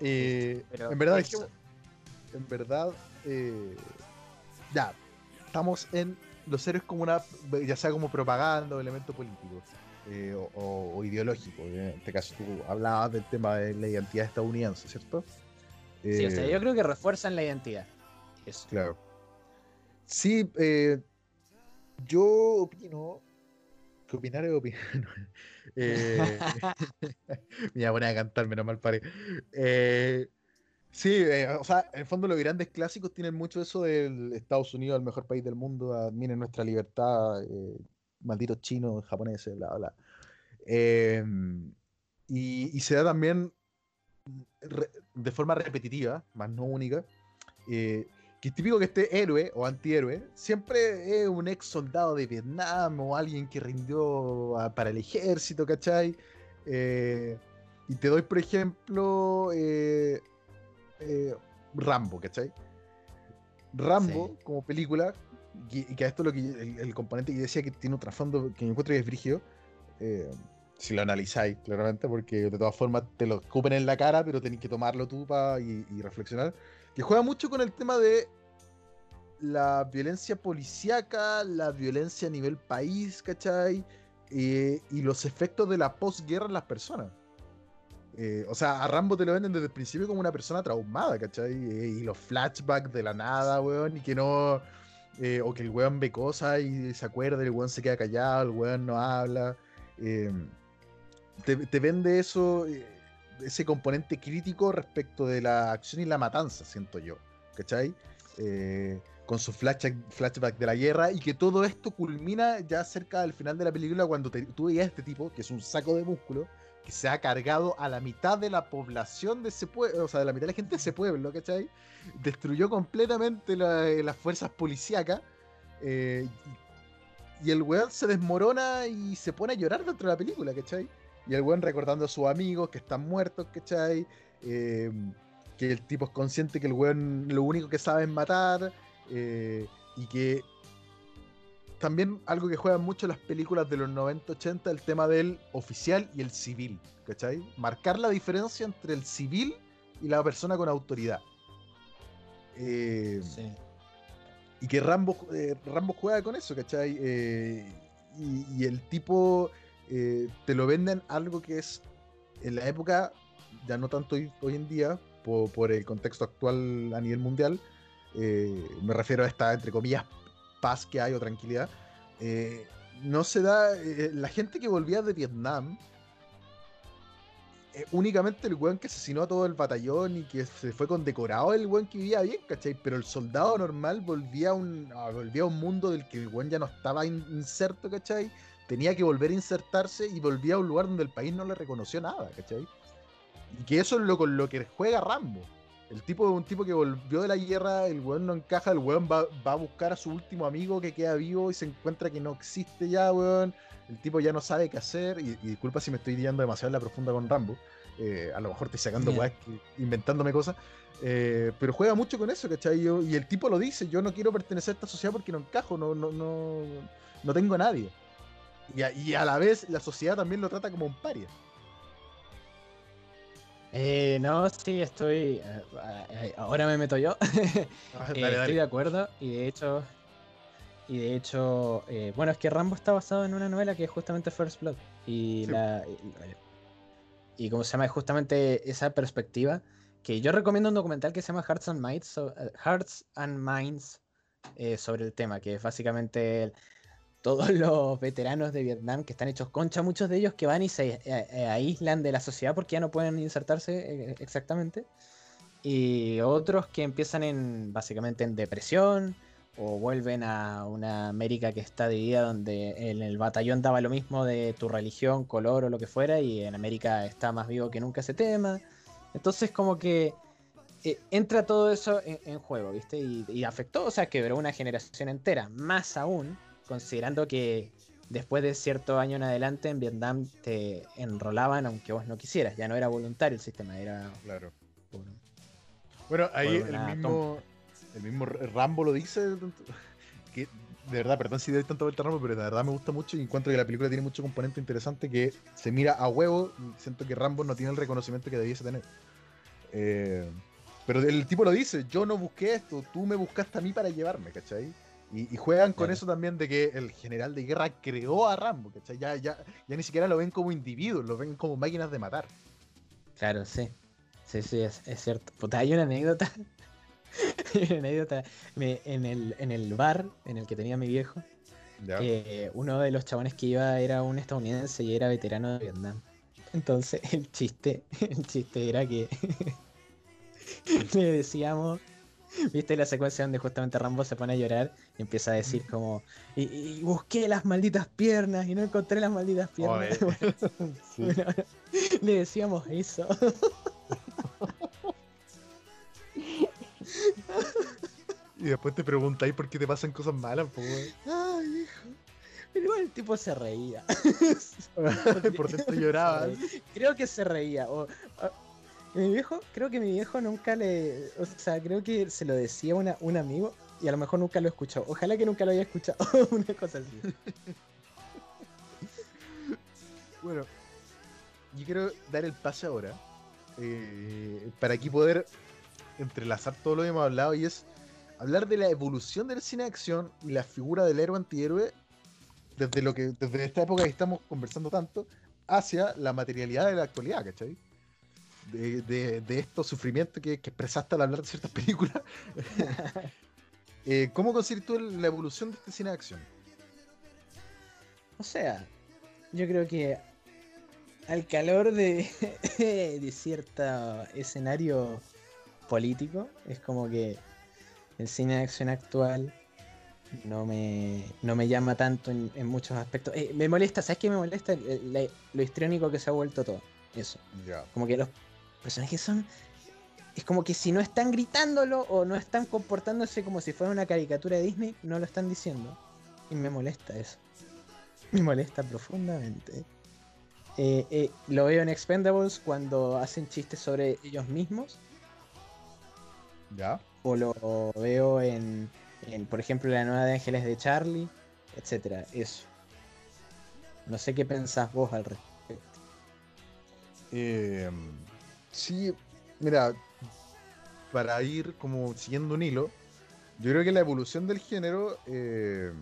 Eh, Pero en verdad, en verdad, eh, ya, estamos en los héroes como una, ya sea como propaganda o elemento político eh, o, o- o ideológico. En este caso tú hablabas del tema de la identidad estadounidense, ¿cierto? Sí, o sea, Eh, yo creo que refuerzan la identidad. Eso. Claro. Sí, eh, yo opino. Que opinar es opinar. eh, me iba a poner a cantar, menos mal paré. Eh, sí, o sea, en el fondo los grandes clásicos tienen mucho eso del Estados Unidos, el mejor país del mundo, admiren nuestra libertad, malditos chinos, japoneses, bla, bla. Y, y se da también re- de forma repetitiva, más no única, eh, que es típico que este héroe o antihéroe siempre es un ex soldado de Vietnam o alguien que rindió a- para el ejército, ¿cachai? Eh, y te doy, por ejemplo, eh, eh, Rambo, ¿cachai? Rambo, Sí. como película, y, y que a esto lo que el, el componente que decía que tiene un trasfondo que me encuentro que es brígido, eh, si lo analizáis claramente, porque de todas formas te lo escupen en la cara, pero tenéis que tomarlo tú pa, y, reflexionar. Que juega mucho con el tema de la violencia policíaca, la violencia a nivel país, ¿cachai? Eh, y los efectos de la posguerra en las personas. Eh, o sea, a Rambo te lo venden desde el principio como una persona traumada, ¿cachai? Eh, y los flashbacks de la nada, weón, y que no. o que el weón ve cosas y se acuerda, el weón se queda callado, el weón no habla. Te, vende eso, eh, ese componente crítico respecto de la acción y la matanza, siento yo, ¿cachai? Eh, con su flashback, flashback de la guerra y que todo esto culmina ya cerca del final de la película cuando te- tú veías a este tipo, que es un saco de músculo, que se ha cargado a la mitad de la población de ese pueblo, o sea, de la mitad de la gente de ese pueblo, ¿cachai? Destruyó completamente eh, las fuerzas policíacas eh, y, y el weón se desmorona y se pone a llorar dentro de la película, ¿cachai? Y el weón recordando a sus amigos que están muertos, ¿cachai? Eh, que el tipo es consciente que el weón lo único que sabe es matar. eh, y que también algo que juegan mucho las películas de los 90-80, el tema del oficial y el civil, ¿cachai? Marcar la diferencia entre el civil y la persona con autoridad. Eh, Sí. y que Rambo, eh, Rambo juega con eso, ¿cachai? Eh, y, y el tipo eh, te lo venden algo que es en la época, ya no tanto hoy, en día, por, el contexto actual a nivel mundial, eh, me refiero a esta, entre comillas, paz que hay o tranquilidad, eh, no se da, la gente que volvía de Vietnam, únicamente el weón que asesinó a todo el batallón y que se fue condecorado el weón que vivía bien, ¿cachai? Pero el soldado normal volvía a un, volvía un mundo del que el weón ya no estaba in- inserto, ¿cachai? Tenía que volver a insertarse y volvía a un lugar donde el país no le reconoció nada, ¿cachai? Y que eso es lo con lo que juega Rambo. El tipo es un tipo que volvió de la guerra, el weón no encaja, el weón va, va a buscar a su último amigo que queda vivo y se encuentra que no existe ya, weón. El tipo ya no sabe qué hacer. Y, y disculpa si me estoy guiando demasiado en la profunda con Rambo. Eh, a lo mejor estoy sacando weas, que- inventándome cosas. Eh, pero juega mucho con eso, ¿cachai? Yo- y el tipo lo dice, yo no quiero pertenecer a esta sociedad porque no encajo, no, no, no, no tengo a nadie. Y a, y a la vez la sociedad también lo trata como un paria. Eh, no, sí, estoy. eh, eh, ahora me meto yo. Eh, Ah, estoy de acuerdo y de hecho. Y de hecho, eh, bueno, es que Rambo está basado en una novela que es justamente First Blood. Y Sí. la. Y, y como se llama, es justamente esa perspectiva. Que yo recomiendo un documental que se llama Hearts and Minds, so- eh, Hearts and Minds eh, sobre el tema, que es básicamente el- todos los veteranos de Vietnam que están hechos concha, muchos de ellos que van y se eh, eh, aíslan de la sociedad porque ya no pueden insertarse eh, exactamente. Y otros que empiezan en básicamente en depresión o vuelven a una América que está dividida donde en el batallón daba lo mismo de tu religión, color o lo que fuera y en América está más vivo que nunca ese tema. Entonces como que entra todo eso en, en juego, ¿viste? Y, y afectó, o sea, quebró una generación entera, más aún considerando que después de cierto año en adelante en Vietnam te enrolaban aunque vos no quisieras, ya no era voluntario el sistema, era Claro. por- Bueno, ahí el mismo, el mismo Rambo lo dice. Que de verdad, perdón si doy tanto vuelta a Rambo, pero de verdad me gusta mucho y encuentro que la película tiene mucho componente interesante que se mira a huevo. y siento que Rambo no tiene el reconocimiento que debiese tener. Eh, pero el tipo lo dice: Yo no busqué esto, tú me buscaste a mí para llevarme, ¿cachai? Y, y juegan con Claro. eso también de que el general de guerra creó a Rambo, ¿cachai? Ya, ya, ya ni siquiera lo ven como individuos, lo ven como máquinas de matar. Claro, sí. Sí, sí, es, es cierto. Puta, hay una anécdota. Hay una anécdota. Me- en, el, en el bar en el que tenía mi viejo, eh, uno de los chabones que iba era un estadounidense y era veterano de Vietnam. Entonces, el chiste, el chiste era que le decíamos, viste la secuencia donde justamente Rambo se pone a llorar y empieza a decir como, y, y busqué las malditas piernas y no encontré las malditas piernas. Sí. Bueno, le decíamos eso. Y después te preguntáis por qué te pasan cosas malas, po. Ay, hijo. Pero igual el tipo se reía. Por dentro lloraba. Creo que se reía. O, mi viejo, creo que mi viejo nunca le. O sea, creo que se lo decía una, un amigo y a lo mejor nunca lo escuchó. Ojalá que nunca lo haya escuchado. una cosa así. Bueno, yo quiero dar el pase ahora. eh, para aquí poder entrelazar todo lo que hemos hablado y es hablar de la evolución del cine de acción y la figura del héroe antihéroe desde lo que desde esta época que estamos conversando tanto hacia la materialidad de la actualidad, ¿cachai? De, de- de estos sufrimientos que, que expresaste al hablar de ciertas películas. Eh, ¿Cómo consideras tú la evolución de este cine de acción? O sea, yo creo que al calor de, de cierto escenario político, es como que el cine de acción actual no me, no me llama tanto en, en muchos aspectos. Eh, me molesta, ¿sabes qué me molesta? Eh, la- lo histriónico que se ha vuelto todo. Eso. Como que los personajes son. Es como que si no están gritándolo o no están comportándose como si fuera una caricatura de Disney, no lo están diciendo. Y me molesta eso. Me molesta profundamente. Eh, eh, lo veo en Expendables cuando hacen chistes sobre ellos mismos. ¿Ya? O lo veo en, en, por ejemplo, la nueva de Ángeles de Charlie, etcétera. Eso. No sé qué pensás vos al respecto. Eh, sí, mira, para ir como siguiendo un hilo, yo creo que la evolución del género eh,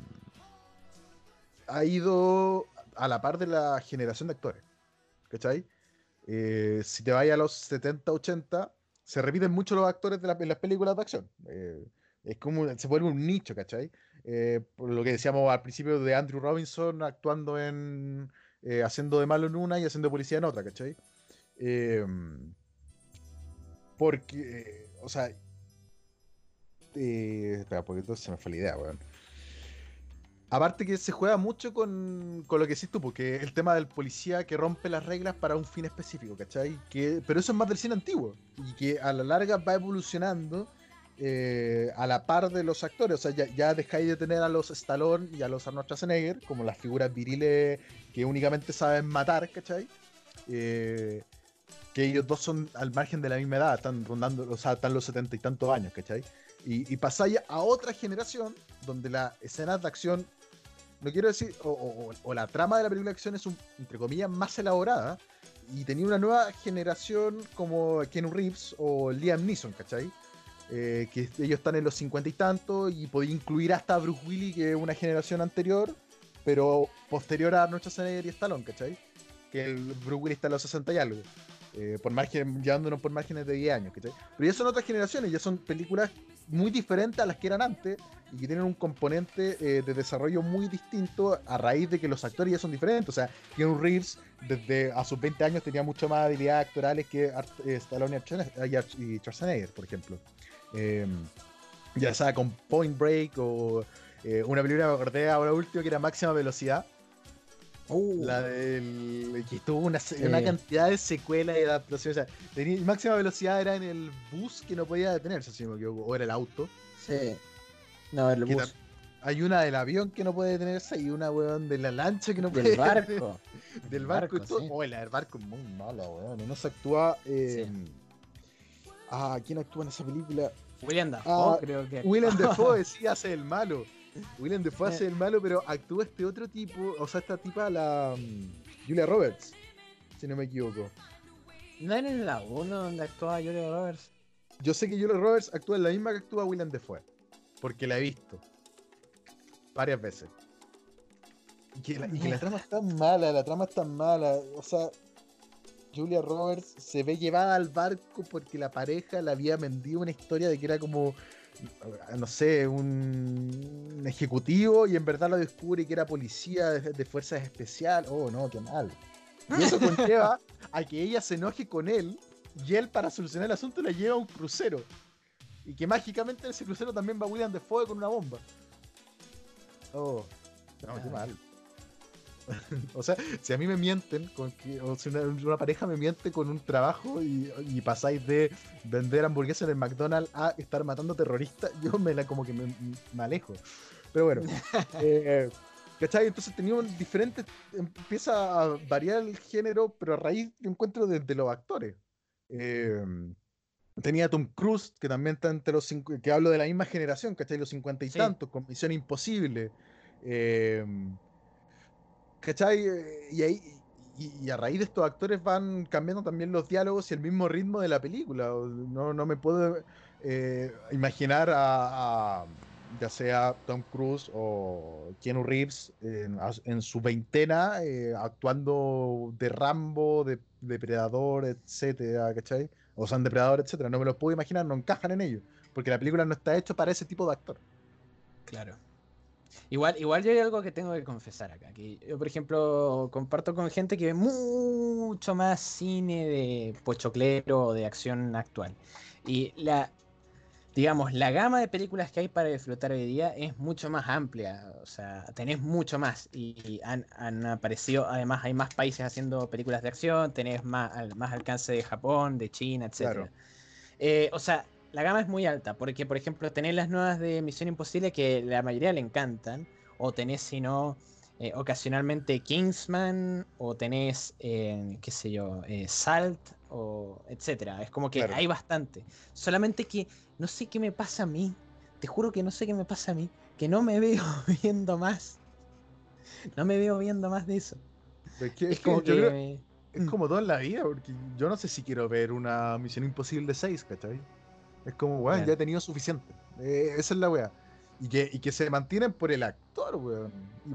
ha ido a la par de la generación de actores. ¿Cachai? Eh, si te vas a los 70, 80, se repiten mucho los actores de la- en las películas de acción. Eh, es como, se vuelve un nicho, ¿cachai? Eh, por lo que decíamos al principio de Andrew Robinson actuando en. eh, haciendo de malo en una y haciendo de policía en otra, ¿cachai? Porque. eh, o sea. eh, espera, porque se me fue la idea, weón. Aparte que se juega mucho con, con lo que decís tú, porque el tema del policía que rompe las reglas para un fin específico, ¿cachai? Que, pero eso es más del cine antiguo y que a la larga va evolucionando eh, a la par de los actores. O sea, ya, ya dejáis de tener a los Stallone y a los Arnold Schwarzenegger como las figuras viriles que únicamente saben matar, ¿cachai? Eh, que ellos dos son al margen de la misma edad, están rondando, o sea, están los setenta y tantos años, ¿cachai? Y, pasáis a otra generación donde las escenas de acción, no quiero decir, o, la trama de la película de acción es, entre comillas, más elaborada, y tenía una nueva generación como Keanu Reeves o Liam Neeson, ¿cachai? Eh, que ellos están en los cincuenta y tantos y podía incluir hasta Bruce Willis, que es una generación anterior, pero posterior a Arnold Schwarzenegger y Stallone, ¿cachai? Que el Bruce Willis está en los 60 y algo. Eh, por margen, llevándonos por márgenes de 10 años, ¿cachai? Pero ya son otras generaciones, ya son películas muy diferentes a las que eran antes y que tienen un componente eh, de desarrollo muy distinto a raíz de que los actores ya son diferentes. O sea, Keanu Reeves desde a sus 20 años tenía mucho más habilidades actorales que Art- eh, Stallone y y Schwarzenegger, por ejemplo. Eh, ya sea con Point Break o eh, una película que me acordé ahora último que era Máxima Velocidad. Uh, La del. que tuvo una, una cantidad de secuelas y adaptaciones. O sea, tenía, máxima velocidad era en el bus que no podía detenerse, si no me equivoco, o era el auto. sí. No, el Que bus. Hay una del avión que no puede detenerse y una, weón, de la lancha que no puede Del barco. del barco, y barco, todo. sí. Oh, la del barco es muy mala, weón. Y no se actúa. eh, Ah, ¿quién actúa en esa película? William Dafoe, Ah, creo que. Willem Dafoe sí hace el malo. Willem Dafoe Eh. hace el malo, pero actúa este otro tipo, o sea, esta tipa, la mm, Julia Roberts, si no me equivoco. ¿No era en la 1 donde actuaba Julia Roberts? Yo sé que Julia Roberts actúa en la misma que actúa Willem Dafoe, porque la he visto varias veces. Y que, la, y que la trama es tan mala, la trama es tan mala, o sea, Julia Roberts se ve llevada al barco porque la pareja le había vendido una historia de que era como, no sé, un ejecutivo y en verdad lo descubre que era policía de, de fuerzas especiales. Oh, no, qué mal. Y eso conlleva a que ella se enoje con él y él para solucionar el asunto la lleva a un crucero. Y que mágicamente en ese crucero también va William Defoe con una bomba. Oh, no, qué mal. o sea, si a mí me mienten, con que, o si una, una pareja me miente con un trabajo y, y pasáis de vender hamburguesas en el McDonald's a estar matando terroristas, yo me la como que me, me alejo. Pero bueno, eh, ¿cachai? Entonces tenía un diferente, empieza a variar el género, pero a raíz de encuentro de, de los actores. Eh, tenía Tom Cruise, que también está entre los cinco, que hablo de la misma generación, ¿cachai? Los cincuenta y Sí. tantos, con Misión Imposible. Eh, ¿Cachai? Eh, Y, ahí, y, a raíz de estos actores van cambiando también los diálogos y el mismo ritmo de la película. No, no me puedo eh, imaginar a, ya sea Tom Cruise o Keanu Reeves en, su veintena eh, actuando de Rambo, de Depredador, etcétera, ¿cachai? O son Depredador, etcétera. No me los puedo imaginar, no encajan en ellos. Porque la película no está hecha para ese tipo de actor. Claro. Igual, igual yo hay algo que tengo que confesar acá. Que yo, por ejemplo, comparto con gente que ve mucho más cine de pochoclero o de acción actual. Y la, digamos, la gama de películas que hay para disfrutar hoy día es mucho más amplia. O sea, tenés mucho más. Y han, han aparecido, además, hay más países haciendo películas de acción, tenés más, más alcance de Japón, de China, etc. Claro. o sea, la gama es muy alta, porque por ejemplo tenés las nuevas de Misión Imposible que la mayoría le encantan, o tenés si no eh, ocasionalmente Kingsman, o tenés, eh, qué sé yo, eh, Salt, o etcétera. Es como que Claro. hay bastante. Solamente que no sé qué me pasa a mí, te juro que no sé qué me pasa a mí, que no me veo viendo más. No me veo viendo más de eso. Es, que- Es es como creo- que... es como todo en la vida, porque yo no sé si quiero ver una Misión Imposible 6, ¿cachai? Es como, weón, ya he tenido suficiente. Eh, esa es la weá. Y que, y que se mantienen por el actor, weón. Y,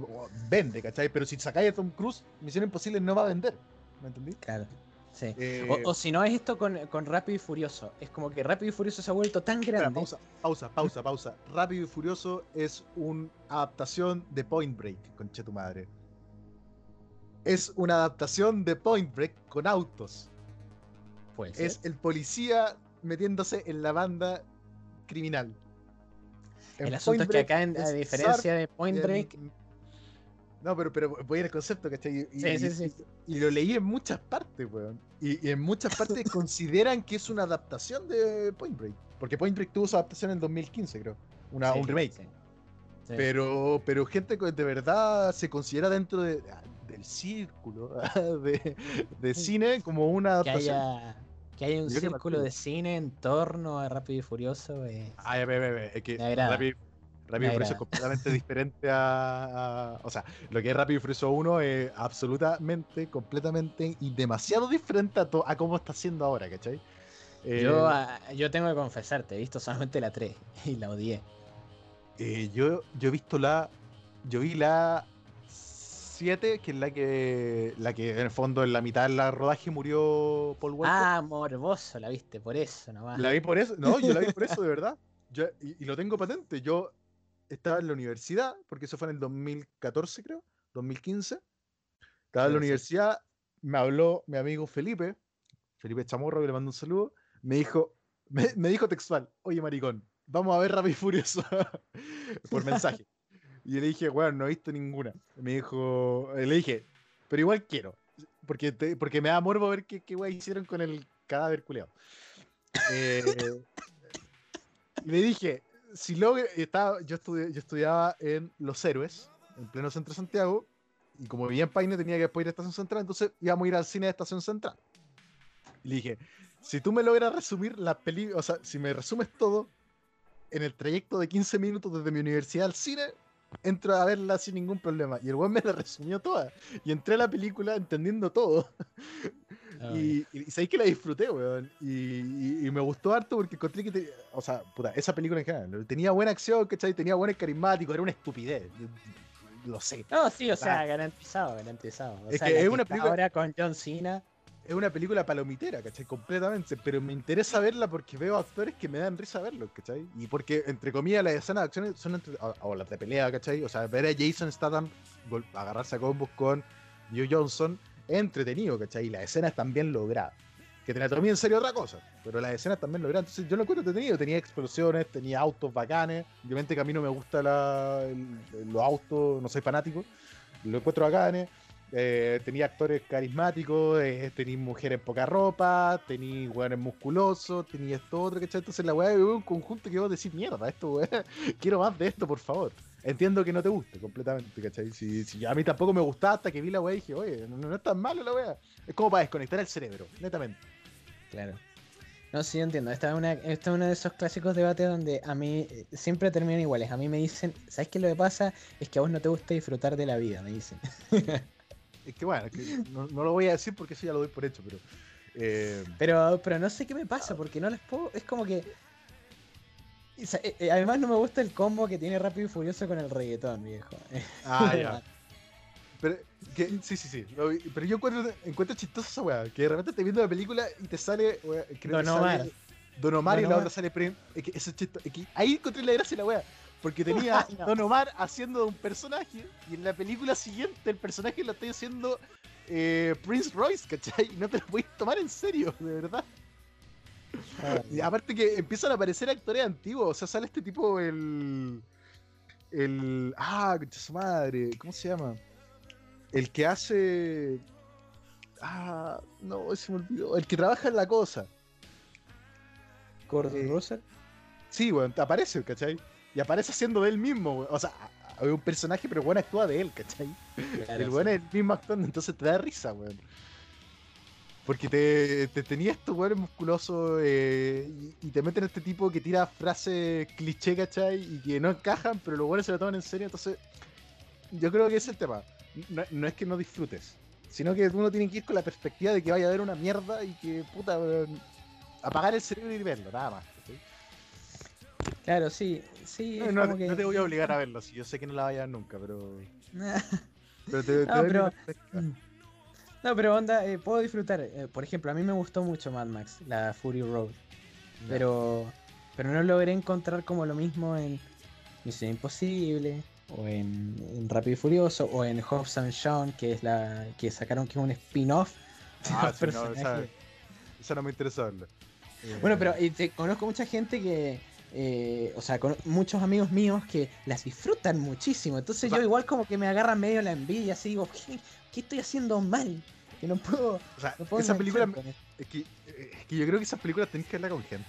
vende, ¿cachai? Pero si sacáis a Tom Cruise, Misión Imposible no va a vender. ¿Me entendí? Claro. Sí. Eh, O, o si no es esto con, con Rápido y Furioso. Es como que Rápido y Furioso se ha vuelto tan espera, grande. pausa, pausa, pausa, pausa. Rápido y Furioso es una adaptación de Point Break, conche tu madre. Es una adaptación de Point Break con autos. Puede ser. Es el policía metiéndose en la banda criminal. En El asunto es que acá, en- a diferencia de Point en- Break, No, pero, pero voy al concepto, ¿cachai? Y, Sí, y- sí, sí. y- y lo leí en muchas partes, weón. Y, y en muchas partes consideran que es una adaptación de Point Break. Porque Point Break tuvo su adaptación en 2015, creo. Una, un remake. Pero, pero gente que de verdad se considera dentro de- del círculo de, de cine como una que adaptación. haya, que haya un círculo de cine en torno a Rápido y Furioso. eh, Ay, ve, ve, ve, es que. Rápido, Rápido y Furioso es completamente diferente a, a- O sea, lo que es Rápido y Furioso 1 es absolutamente, completamente y demasiado diferente a, to- a cómo está siendo ahora, ¿cachai? Eh, Yo, ah, yo tengo que confesarte, he visto solamente la 3 y la odié. eh, yo, yo he visto la. Yo vi la 7, que es la que. La que en el fondo en la mitad del rodaje murió Paul Walker. Ah, morboso, la viste, por eso nomás. La vi por eso. No, yo la vi por eso, de verdad. Yo- y, y lo tengo patente. Yo estaba en la universidad, porque eso fue en el 2014, creo, 2015. Estaba en la universidad, me habló mi amigo Felipe, Felipe Chamorro, que le mando un saludo. Me dijo, me, me dijo textual, oye maricón, vamos a ver Rápido y Furioso por mensaje. Y le dije, bueno, no he visto ninguna. Me dijo, le dije, pero igual quiero. Porque, te- porque me da morbo ver qué, qué wey hicieron con el cadáver culeado. Eh, le dije, si logro, estaba, yo, estudi- yo estudiaba en Los Héroes, en pleno centro de Santiago, y como vivía en Paine tenía que después ir a Estación Central, entonces íbamos a ir al cine de Estación Central. Y le dije, si tú me logras resumir la película, o sea, si me resumes todo en el trayecto de 15 minutos desde mi universidad al cine, entro a verla sin ningún problema. Y el weón me la resumió toda. Y entré a la película entendiendo todo. Ay, Y, y, y sabéis que la disfruté, weón. Y, y- y me gustó harto porque encontré que, te- o sea, puta, esa película en general, tenía buena acción, ¿cachai? Tenía buenos carismáticos, era una estupidez. Lo sé. No, sí, o sea, Ah. garantizado, garantizado. O Es sea, que es una película- Ahora con John Cena. Es una película palomitera, ¿cachai? Completamente. Pero me interesa verla porque veo actores que me dan risa verlos, ¿cachai? Y porque, entre comillas, las escenas de acción son entre- o, las de pelea, ¿cachai? O sea, ver a Jason Statham agarrarse a combos con Joe Johnson es entretenido, ¿cachai? Y las escenas bien logradas. Que te la tomé en serio otra cosa, pero las escenas también logradas. Entonces yo lo encuentro entretenido. Tenía explosiones, tenía autos bacanes. Obviamente que a mí no me gusta la, el- los autos, no soy fanático. Lo encuentro bacanes. Eh, tenía actores carismáticos, eh, tenía mujeres en poca ropa, tenía hueones musculosos, tenía esto otro, ¿cachai? Entonces la weá un conjunto que vos decís, mierda, esto weá, quiero más de esto, por favor. Entiendo que no te guste completamente, ¿cachai? Si, si a mí tampoco me gustaba hasta que vi la weá y dije, oye, no, no es tan malo la weá. Es como para desconectar el cerebro, netamente. Claro. No, sí, yo entiendo. Esta es, una, esta es uno de esos clásicos debates donde a mí eh, siempre terminan iguales. A mí me dicen, ¿sabes qué lo que pasa? Es que a vos no te gusta disfrutar de la vida, me dicen. Es que bueno, que no, no lo voy a decir porque eso ya lo doy por hecho, pero... eh, Pero, pero no sé qué me pasa, porque no les puedo. Es como que. eh, eh, Además, no me gusta el combo que tiene Rápido y Furioso con el reggaetón, viejo. Ah, ya. Pero, que, sí, sí, sí. Pero yo encuentro, encuentro chistosa esa weá. Que de repente estás viendo la película y te sale. weá, creo Don Omar. sale Don Omar y la otra sale Prim. Es que eso es chisto- es que ahí encontré la gracia de la weá. Porque tenía No. Don Omar haciendo de un personaje y en la película siguiente el personaje lo está haciendo eh, Prince Royce, ¿cachai? Y no te lo puedes tomar en serio, de verdad. Y aparte que empiezan a aparecer actores antiguos, o sea, sale este tipo, el. El. Ah, concha su madre, ¿cómo se llama? El que hace. Ah, no, se me olvidó. El que trabaja en la cosa. Kurt Eh, Russell. Sí, weón, aparece, ¿cachai? Y aparece haciendo de él mismo. O sea, es un personaje, pero weón actúa de él, ¿cachai? Claro, el sí. es el mismo actuando, entonces te da risa, weón. Porque te, te tenía estos weones musculosos eh, y, y te meten a este tipo que tira frases cliché, ¿cachai? Y que no encajan, pero los weones se lo toman en serio, entonces yo creo que ese es el tema. No, no es que no disfrutes, sino que uno tiene que ir con la perspectiva de que vaya a haber una mierda y que, puta, weón, apagar el cerebro y verlo, nada más. Claro, sí, sí. No, es no, como que- no te voy a obligar a verlo, si yo sé que no la vayas a ver nunca, pero. no, pero te, te No, pero- mi perspectiva. pero onda, eh, puedo disfrutar. eh, por ejemplo, a mí me gustó mucho Mad Max, la Fury Road. Pero, pero no logré encontrar como lo mismo en Misión Imposible, o en, en Rápido y Furioso, o en Hobbs and Shawn, que es la que sacaron que es un spin-off. de Ah, los sí, no, esa, personajes. esa no me interesa verla. Eh, Bueno, pero eh, te- conozco mucha gente que, eh, o sea, con muchos amigos míos que las disfrutan muchísimo. Entonces yo igual como que me agarra medio la envidia, así digo, ¿qué, qué estoy haciendo mal? Que no puedo... o sea, No puedo esa película. Es que, es que yo creo que esas películas tenés que verla con gente.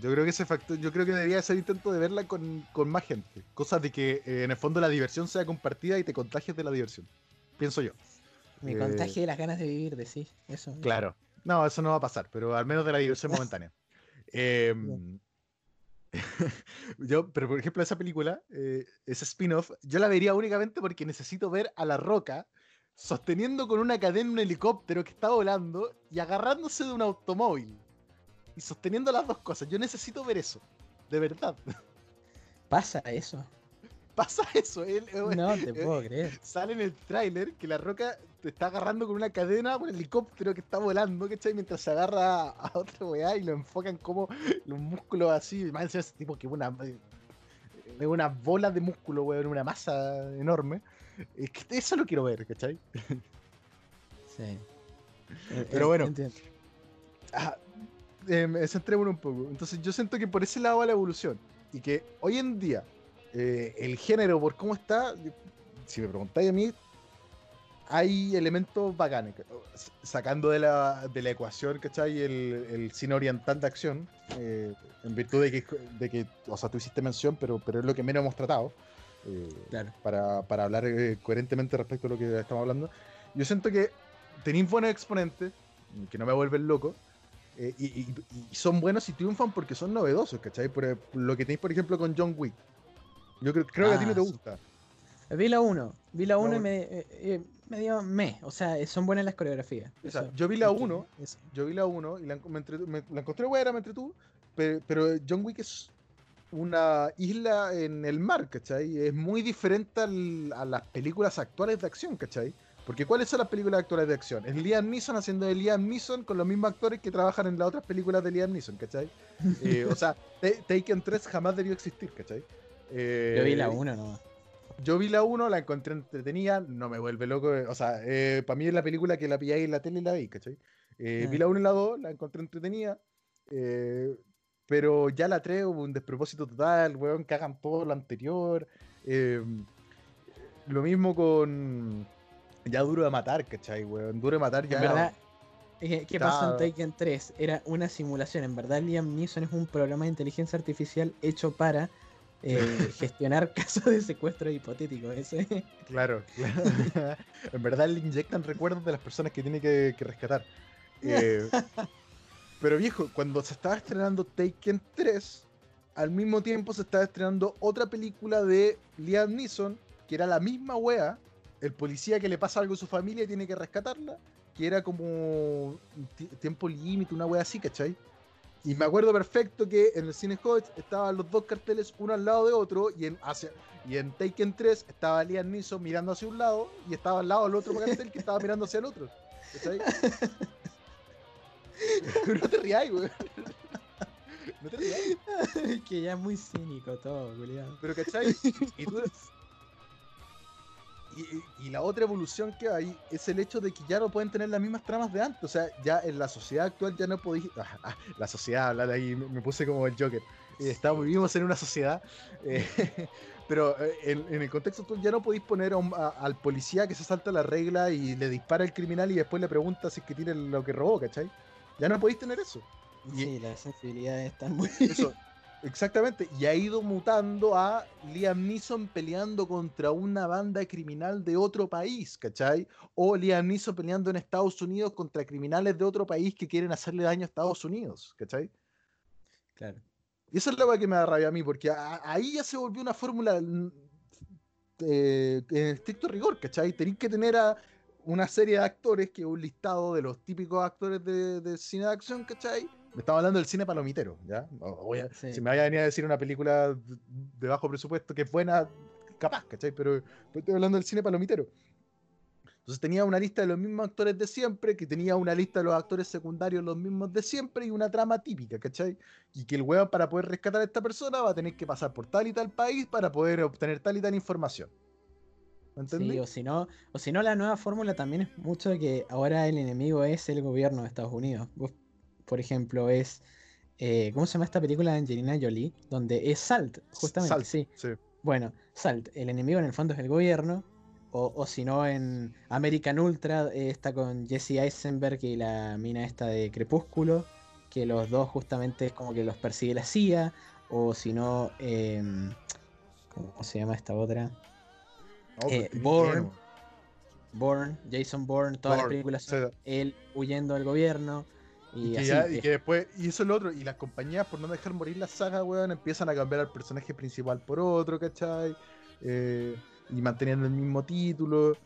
Yo creo que ese factor, yo creo que debería ser intento de verla con, con más gente. Cosas de que eh, en el fondo la diversión sea compartida y te contagies de la diversión. Pienso yo. Me Eh, contagie las ganas de vivir, de sí. Eso. Claro. No, eso no va a pasar, pero al menos de la diversión momentánea. Eh, yo, pero por ejemplo, esa película, eh, ese spin-off, yo la vería únicamente porque necesito ver a La Roca sosteniendo con una cadena un helicóptero que está volando y agarrándose de un automóvil. Y sosteniendo las dos cosas. Yo necesito ver eso. De verdad. Pasa eso. Pasa eso. él- No te puedo creer. sale en el tráiler que la roca te está agarrando con una cadena un helicóptero que está volando, ¿cachai? Mientras se agarra a, otra weá y lo enfocan como los músculos así. Más encima ese tipo que una, es una bola de músculo, weón, una masa enorme. Es que eso lo quiero ver, ¿cachai? Sí. Eh, Pero eh, bueno. entiendo. Ah, eh, centrémonos un poco. Entonces yo siento que por ese lado va la evolución. Y que hoy en día eh, el género, por cómo está, si me preguntáis a mí, hay elementos bacanes. Sacando de la, de la ecuación, ¿cachai? El, el cine oriental de acción, eh, en virtud de que, de que, o sea, tú hiciste mención, pero, pero es lo que menos hemos tratado. eh, Claro. para, para hablar eh, coherentemente respecto a lo que estamos hablando. Yo siento que tenéis buenos exponentes, que no me vuelven loco, y, y- y son buenos y triunfan porque son novedosos, ¿cachai? Por, lo que tenéis, por ejemplo, con John Wick. Yo creo, creo que a ti no Ah, te sí. gusta. Vi la 1. Vi la 1 y me, eh, eh, me dio me. O sea, son buenas las coreografías. O sea, Eso, yo vi la es que- 1, eso. yo vi la 1 y la, en- me entretu- me- la encontré buena, me entretuvo, pero, pero John Wick es una isla en el mar, ¿cachai? Es muy diferente al- a las películas actuales de acción, ¿cachai? Porque ¿cuáles son las películas actuales de acción? Es Liam Neeson haciendo de Liam Neeson con los mismos actores que trabajan en las otras películas de Liam Neeson, ¿cachai? Eh, o sea, Ta- Taken 3 jamás debió existir, ¿cachai? Eh, Yo vi la 1 no. yo vi la 1, la encontré entretenida, no me vuelve loco. eh, O sea, para mí es la película que la pilláis en la tele y la veis, ¿cachai? Eh, Vi la 1 y la 2, la encontré entretenida. eh, pero ya la 3 hubo un despropósito total, weón, cagan todo lo anterior. eh, lo mismo con. Ya duro de matar, ¿cachai, weón? Duro de matar ya. En verdad, eh, ¿qué pasó en Taken 3? Era una simulación. En verdad, Liam Neeson es un programa de inteligencia artificial hecho para eh, gestionar casos de secuestro hipotéticos. Ese. Claro, claro. en verdad le inyectan recuerdos de las personas que tiene que, que rescatar. Eh, pero viejo, cuando se estaba estrenando Taken 3, al mismo tiempo se estaba estrenando otra película de Liam Neeson, que era la misma wea, el policía que le pasa algo a su familia y tiene que rescatarla, que era como tiempo límite, una wea así, ¿cachai? Y me acuerdo perfecto que en el cine Hodge estaban los dos carteles uno al lado de otro y en, hacia, y en Taken 3 estaba Liam Neeson mirando hacia un lado y estaba al lado del otro cartel que estaba mirando hacia el otro. ¿Cachai? no te rías, güey. No te rías. que ya es muy cínico todo, culiado. Pero, ¿cachai? Y, tú- y- la otra evolución que hay es el hecho de que ya no pueden tener las mismas tramas de antes. O sea, ya en la sociedad actual ya no podéis. ah, ah, la sociedad, hablar ahí, me, me puse como el Joker. Eh, estamos, vivimos en una sociedad. eh, pero eh, en, en el contexto actual ya no podéis poner a un- a- al policía que se salta la regla y le dispara al criminal y después le pregunta si es que tiene lo que robó, ¿cachai? Ya no podéis tener eso. Y- Sí, las sensibilidades están muy. Eso, exactamente. Y ha ido mutando a Liam Neeson peleando contra una banda criminal de otro país, ¿cachai? O Liam Neeson peleando en Estados Unidos contra criminales de otro país que quieren hacerle daño a Estados Unidos, ¿cachai? Claro. Y eso es lo que me da rabia a mí, porque a- ahí ya se volvió una fórmula eh, en estricto rigor, ¿cachai? Tenéis que tener a una serie de actores, que es un listado de los típicos actores de, de cine de acción, ¿cachai? Estamos hablando del cine palomitero, ¿ya? O- voy a- Sí. Si me vaya a venir a decir una película de bajo presupuesto que es buena, capaz, ¿cachai? Pero, pero estoy hablando del cine palomitero. Entonces tenía una lista de los mismos actores de siempre, que tenía una lista de los actores secundarios los mismos de siempre y una trama típica, ¿cachai? Y que el weón para poder rescatar a esta persona va a tener que pasar por tal y tal país para poder obtener tal y tal información. ¿Me entendí? Sí, o si no, o si no la nueva fórmula también es mucho de que ahora el enemigo es el gobierno de Estados Unidos. Vos, por ejemplo, es eh, ¿cómo se llama esta película de Angelina Jolie? Donde es Salt, justamente, Salt, sí. sí. Bueno, Salt, el enemigo en el fondo es el gobierno. O, o si no, en American Ultra eh, está con Jesse Eisenberg y la mina esta de Crepúsculo, que los dos justamente es como que los persigue la CIA. O si no, em, ¿cómo se llama esta otra? Bourne. tenemos. Bourne, Jason Bourne, todas las Bourne, películas son él huyendo del gobierno. Y, Y que, así, ya- y es- que después, y eso es lo otro, y las compañías por no dejar morir la saga, weón, empiezan a cambiar al personaje principal por otro, ¿cachai? Eh, y manteniendo el mismo título.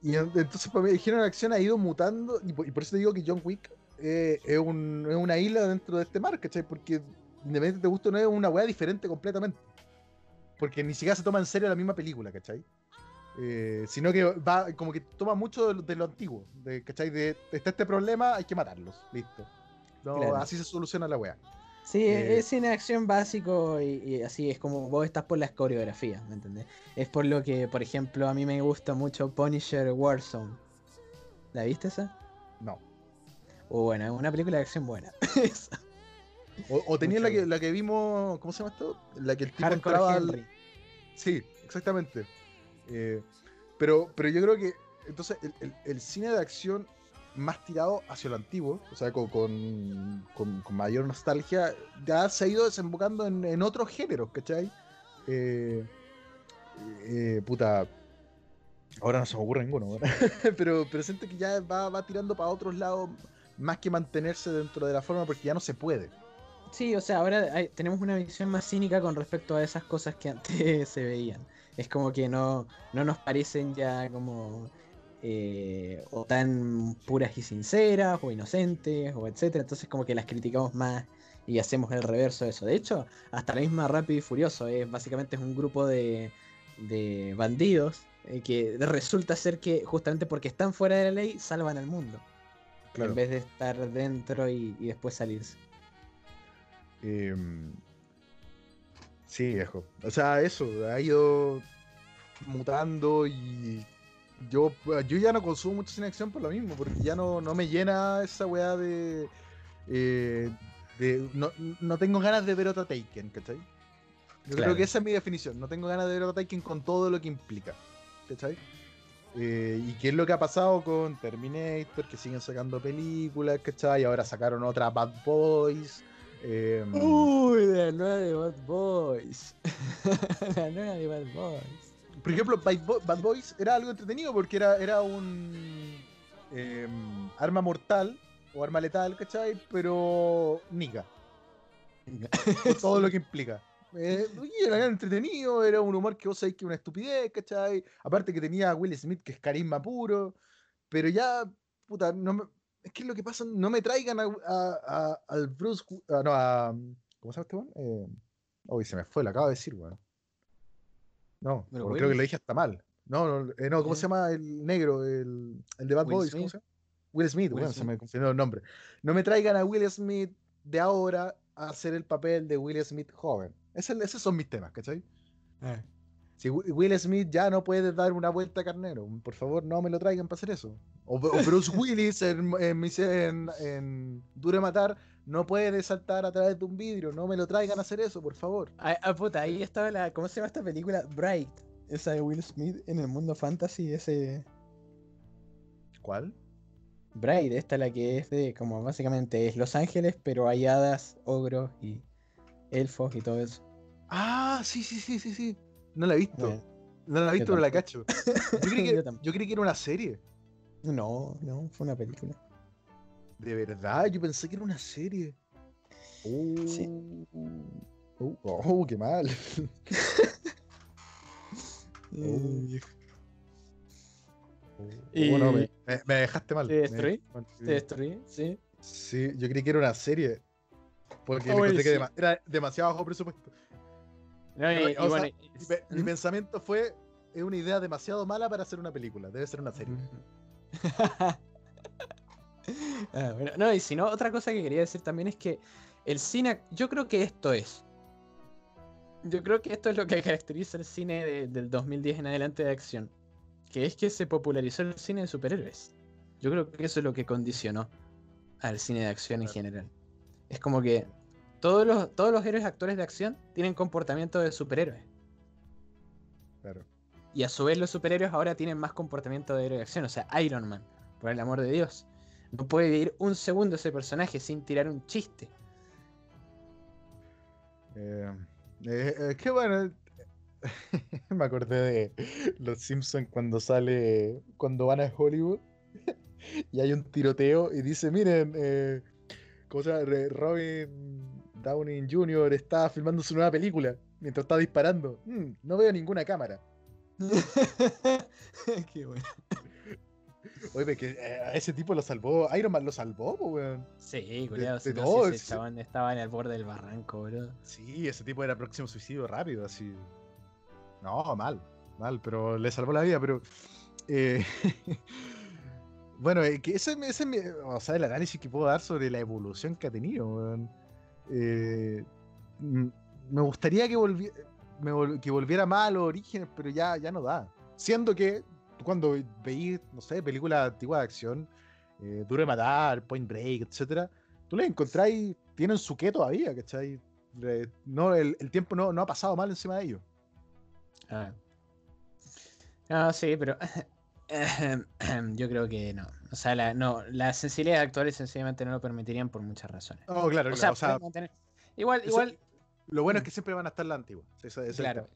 Y en- entonces para mí el género de acción ha ido mutando, y por, y por eso te digo que John Wick eh, es, un- es una isla dentro de este mar, ¿cachai? Porque independientemente te guste o no, es una weá diferente completamente. Porque ni siquiera se toma en serio la misma película, ¿cachai? Eh, sino que va como que toma mucho de lo, de lo antiguo, de, ¿cachai? De, está este problema, hay que matarlos, listo. No, Claro. Así se soluciona la weá. Sí, Eh, es cine acción básico y, y así es como vos estás por las coreografías, ¿me entendés? Es por lo que, por ejemplo, a mí me gusta mucho Punisher Warzone. ¿La viste esa? No. O bueno, es una película de acción buena. O, o tenía Mucho la que, la que vimos, ¿cómo se llama esto? La que el tipo Hardcore entraba al- Henry. Sí, exactamente. Eh, pero, pero yo creo que entonces el, cine de acción más tirado hacia lo antiguo, o sea, con, con, mayor nostalgia, ya se ha ido desembocando en, otros géneros, ¿cachai? Eh, eh, puta. Ahora no se me ocurre ninguno, pero, pero siento que ya va, va tirando para otros lados más que mantenerse dentro de la forma porque ya no se puede. Sí, o sea, ahora tenemos una visión más cínica con respecto a esas cosas que antes se veían. Es como que no, no nos parecen ya como eh, o tan puras y sinceras o inocentes o etcétera. Entonces como que las criticamos más y hacemos el reverso de eso. De hecho, hasta la misma Rápido y Furioso es básicamente es un grupo de, de bandidos eh, que resulta ser que justamente porque están fuera de la ley salvan al mundo. Claro. En vez de estar dentro y, y después salirse. Em, sí, viejo. O sea, eso, ha ido mutando y yo, yo ya no consumo mucho cine acción por lo mismo, porque ya no, no me llena esa weá de... eh, de no, no tengo ganas de ver otra Taken, ¿cachai? Yo Claro. creo que esa es mi definición. No tengo ganas de ver otra Taken con todo lo que implica, ¿cachai? Eh, y qué es lo que ha pasado con Terminator, que siguen sacando películas, ¿cachai? Y ahora sacaron otra Bad Boys. Em, Uy, la nueva de Bad Boys. la nueva de Bad Boys. Por ejemplo, Bad, Bo- Bad Boys era algo entretenido porque era, era un em, arma mortal o arma letal, ¿cachai? Pero con todo lo que implica. Eh, era entretenido, era un humor que vos sabés que es una estupidez, ¿cachai? Aparte que tenía a Will Smith, que es carisma puro, pero ya, puta, no me- es que lo que pasa, no me traigan a, a- a- al Bruce, ah, no, a, ¿cómo se llama este weón? Eh, uy, se me fue, lo acabo de decir, weón. No, creo que lo dije hasta mal. No, no, eh, no, ¿cómo ¿Qué? se llama el negro, el, el de Bad Will Boys? ¿Cómo Smith. se llama? Will Smith, Will bueno, se me confundió el nombre. No me traigan a Will Smith de ahora a hacer el papel de Will Smith joven. Ese- esos son mis temas, ¿cachai? Si Wi- Will Smith ya no puede dar una vuelta a carnero, por favor no me lo traigan para hacer eso. O, o Bruce Willis en, en, en- en Duro de Matar no puede saltar a través de un vidrio, no me lo traigan a hacer eso, por favor. Ah, ah, puta, ahí estaba la. ¿Cómo se llama esta película? Bright. Esa de Will Smith en el mundo fantasy. Ese. ¿Cuál? Bright, esta la que es de. Como básicamente es Los Ángeles, pero hay hadas, ogros y elfos y todo eso. Ah, sí, sí, sí, sí, sí. No la he visto. Bueno, No la he visto, pero la cacho. Yo creí, que, tampoco. yo creí que era una serie. no, no, fue una película. De verdad, yo pensé que era una serie. Oh, Sí. oh, oh, qué mal. Eh, Oh, Y- no, me, me- me dejaste mal. ¿Te destruí? ¿Te destruí? Sí. Sí, yo creí que era una serie. Porque Oh, me encontré que sí. era demasiado bajo presupuesto. No, y- Pero, y o sea, bueno, Mi, pe- mi pensamiento fue, es una idea demasiado mala para hacer una película, debe ser una serie. Ah, bueno, no, y si no, otra cosa que quería decir también es que el cine, yo creo que esto es. Yo creo que esto es lo que caracteriza el cine de- del 2010 en adelante de acción. Que es que se popularizó el cine de superhéroes. Yo creo que eso es lo que condicionó al cine de acción en general. Es como que todos los, todos los héroes actores de acción tienen comportamiento de superhéroes. Claro. Y a su vez los superhéroes ahora tienen más comportamiento de héroe de acción. O sea, Iron Man, por el amor de Dios. No puede vivir un segundo ese personaje sin tirar un chiste. Eh, eh, eh, qué bueno. Me acordé de Los Simpsons cuando sale, cuando van a Hollywood y hay un tiroteo y dice, miren, eh, ¿cómo se llama? Re- Robin Downey Jr. está filmando su nueva película mientras está disparando. "Mm, no veo ninguna cámara. Qué bueno. Oye, que eh, a ese tipo lo salvó, Iron Man lo salvó, weón. Sí, culiado. de Si no, ese chabón estaba en el borde del barranco, bro. Sí, ese tipo era próximo suicidio rápido, así. No, mal, mal, pero le salvó la vida, pero. eh, bueno, eh, que ese, ese o sea, el análisis que puedo dar sobre la evolución que ha tenido, weón. Eh, me gustaría que, volviera más a los orígenes, pero ya, ya no da. Siendo que cuando veís, no sé, películas antiguas de acción, eh, Duro de Matar, Point Break, etcétera, tú les encontráis, tienen su qué todavía, ¿cachai? Eh, no, el, tiempo no, no ha pasado mal encima de ellos. Ah. No, sí, pero. Yo creo que no. O sea, la, no, las sensibilidades actuales sencillamente no lo permitirían por muchas razones. Oh, claro, O claro, sea, o sea, pueden mantener- igual, eso- igual, lo bueno es que siempre van a estar las antiguas. Claro.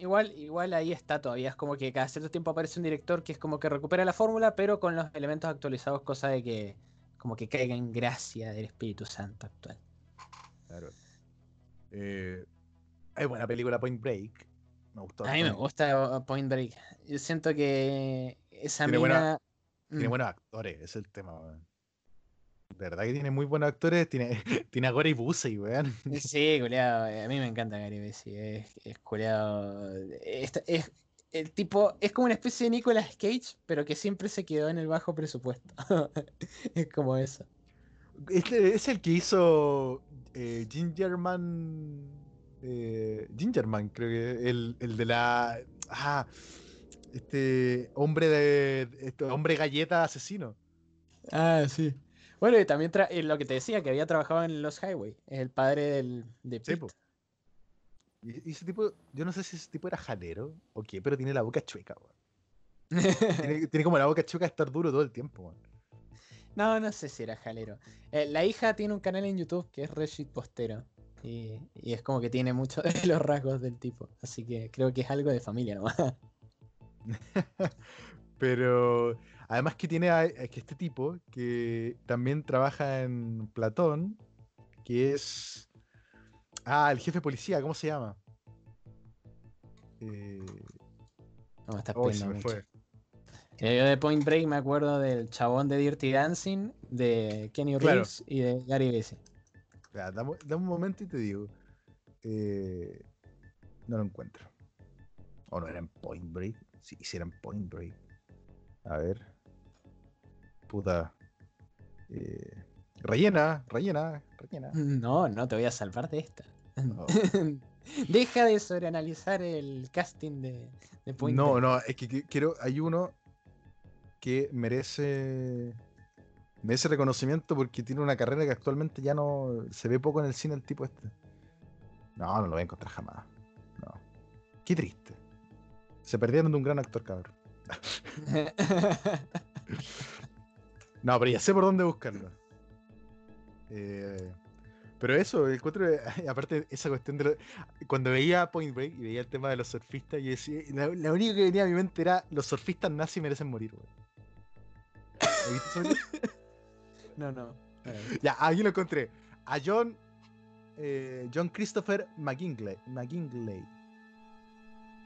Igual, igual ahí está todavía. Es como que cada cierto tiempo aparece un director que es como que recupera la fórmula, pero con los elementos actualizados, cosa de que como que caiga en gracia del Espíritu Santo actual. Claro. Eh, hay buena película Point Break. Me gustó. A mí me gusta Point Break. Yo siento que esa Tiene mina. buena- Tiene Mm. buenos actores, es el tema, weón. De verdad que tiene muy buenos actores. Tiene, tiene a Corey Busey, weón. Sí, culiado. A mí me encanta Gary Busey. Es, es culiado. Es, es- el tipo es como una especie de Nicolas Cage, pero que siempre se quedó en el bajo presupuesto. es como eso. Este es el que hizo eh, Gingerman. eh, Gingerman, creo que. El, el de la. Ah, este hombre de. Este hombre galleta asesino. Ah, sí. Bueno, y también tra- eh, lo que te decía, que había trabajado en Los Highway. Es el padre del, de Pete. Y, ese tipo, yo no sé si ese tipo era jalero o qué, pero tiene la boca chueca, weón. Tiene, tiene como la boca chueca de estar duro todo el tiempo, weón. No, no sé si era jalero. Eh, la hija tiene un canal en YouTube que es Reshit Postero. Y, y es como que tiene muchos de los rasgos del tipo. Así que creo que es algo de familia nomás. Pero además que tiene a, es que este tipo que también trabaja en Platón, que es ah, el jefe de policía, ¿cómo se llama? Eh, No me estás oh, se me mucho. fue. Yo de Point Break me acuerdo del chabón de Dirty Dancing, de Kenny Claro. Reeves y de Gary Busey. Dame un momento y te digo. Eh, no lo encuentro. O no era en Point Break. Sí, sí era en Point Break. A ver. Puta. Eh, rellena, rellena, rellena. No, no te voy a salvar de esta. Oh. Deja de sobreanalizar el casting de, de Point No, Break. no, es que que- quiero. Hay uno que merece. Merece reconocimiento porque tiene una carrera que actualmente ya no. Se ve poco en el cine el tipo este. No, no lo voy a encontrar jamás. No. Qué triste. Se perdieron de un gran actor, cabrón. No, pero ya sé por dónde buscarlo. Eh, pero eso, encuentro, aparte esa cuestión de lo- cuando veía Point Break y veía el tema de los surfistas, yo decía, la, la única que venía a mi mente era los surfistas nazis merecen morir, güey. No, no. ya, aquí lo encontré. A John eh, John Christopher McGinley. McGinley.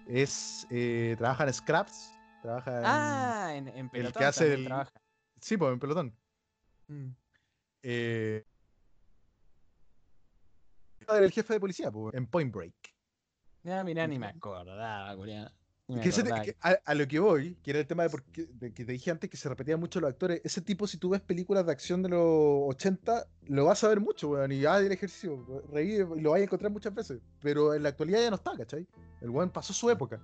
Es eh, trabaja en Scraps, trabaja en Ah, en, en que pelotón hace también el- trabaja. Sí, pues en pelotón. Mm. Eh, el jefe de policía, po, en Point Break. Ya, mira, ni me acordaba, Julián. Que ese que a, a lo que voy, que era el tema de, por qué- de que te dije antes que se repetían mucho los actores, ese tipo si tú ves películas de acción de los 80, lo vas a ver mucho, weón, y haz el ejercicio, reír, y lo vas a encontrar muchas veces, pero en la actualidad ya no está, ¿cachai? El weón pasó su época.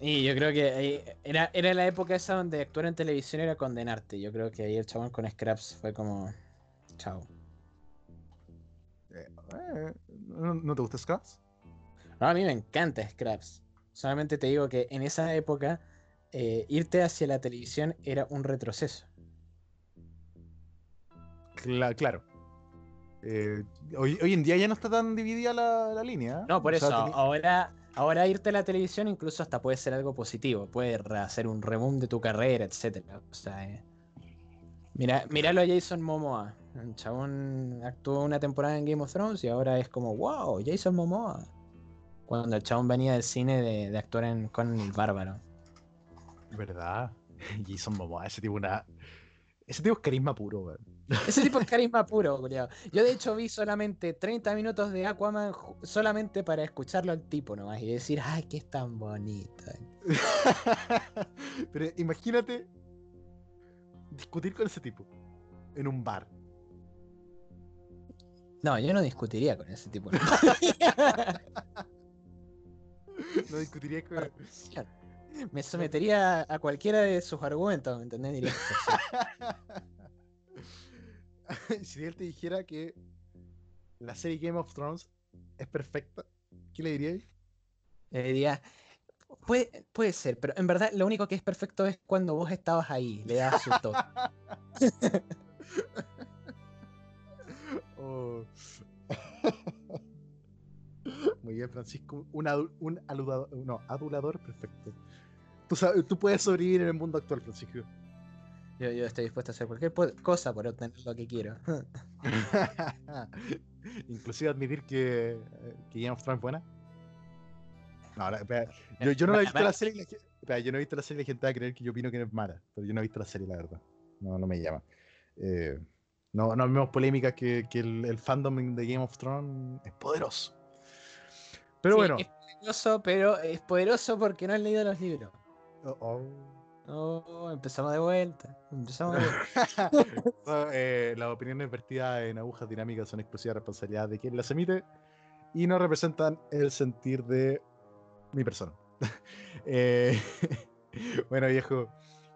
Y yo creo que ahí era, era la época esa donde actuar en televisión era condenarte. Yo creo que ahí el chabón con Scraps fue como. Chao. Eh, eh, ¿no, no te gusta Scraps? No, a mí me encanta Scraps. Solamente te digo que en esa época eh, irte hacia la televisión era un retroceso. Cla- claro. Eh, hoy, hoy en día ya no está tan dividida la, la línea. ¿eh? No, por O eso, ahora, ahora irte a la televisión incluso hasta puede ser algo positivo, puede hacer un reboom de tu carrera, etcétera. O sea, eh, mira, míralo a Jason Momoa. El chabón actuó una temporada en Game of Thrones y ahora es como, wow, Jason Momoa. Cuando el chabón venía del cine de, de actuar en con el Bárbaro. ¿Verdad? Jason Momoa, ese tipo una... Ese tipo es carisma puro, weón. Ese tipo es carisma puro, culiao. Yo de hecho vi solamente 30 minutos de Aquaman solamente para escucharlo al tipo nomás y decir, ay, que es tan bonito. Pero imagínate discutir con ese tipo en un bar. No, yo no discutiría con ese tipo. No discutiría con... Me sometería a cualquiera de sus argumentos, ¿me entendés? Si él te dijera que la serie Game of Thrones es perfecta, ¿qué le dirías? le diría, puede, puede ser, pero en verdad lo único que es perfecto es cuando vos estabas ahí, le das su toque. Francisco. Un, adu- un aludador, no, adulador perfecto. Tú, sabes, tú puedes sobrevivir en el mundo actual, Francisco. Yo, yo estoy dispuesto a hacer cualquier cosa por obtener lo que quiero. Inclusive admitir que, que Game of Thrones es buena. No, ahora, espera, yo, yo no he visto la serie la espera, yo no he visto la serie la gente va a creer que yo opino que es mala, pero yo no he visto la serie, la verdad. No, no me llama. Eh, no, no vemos polémicas que, que el, el fandom de Game of Thrones es poderoso. Pero Sí, bueno. Es poderoso, pero es poderoso porque no han leído los libros. Oh, oh. Oh, empezamos de vuelta. Empezamos de vuelta. No, eh, las opiniones vertidas en agujas dinámicas son exclusiva responsabilidad de quien las emite y no representan el sentir de mi persona. Eh, bueno, viejo,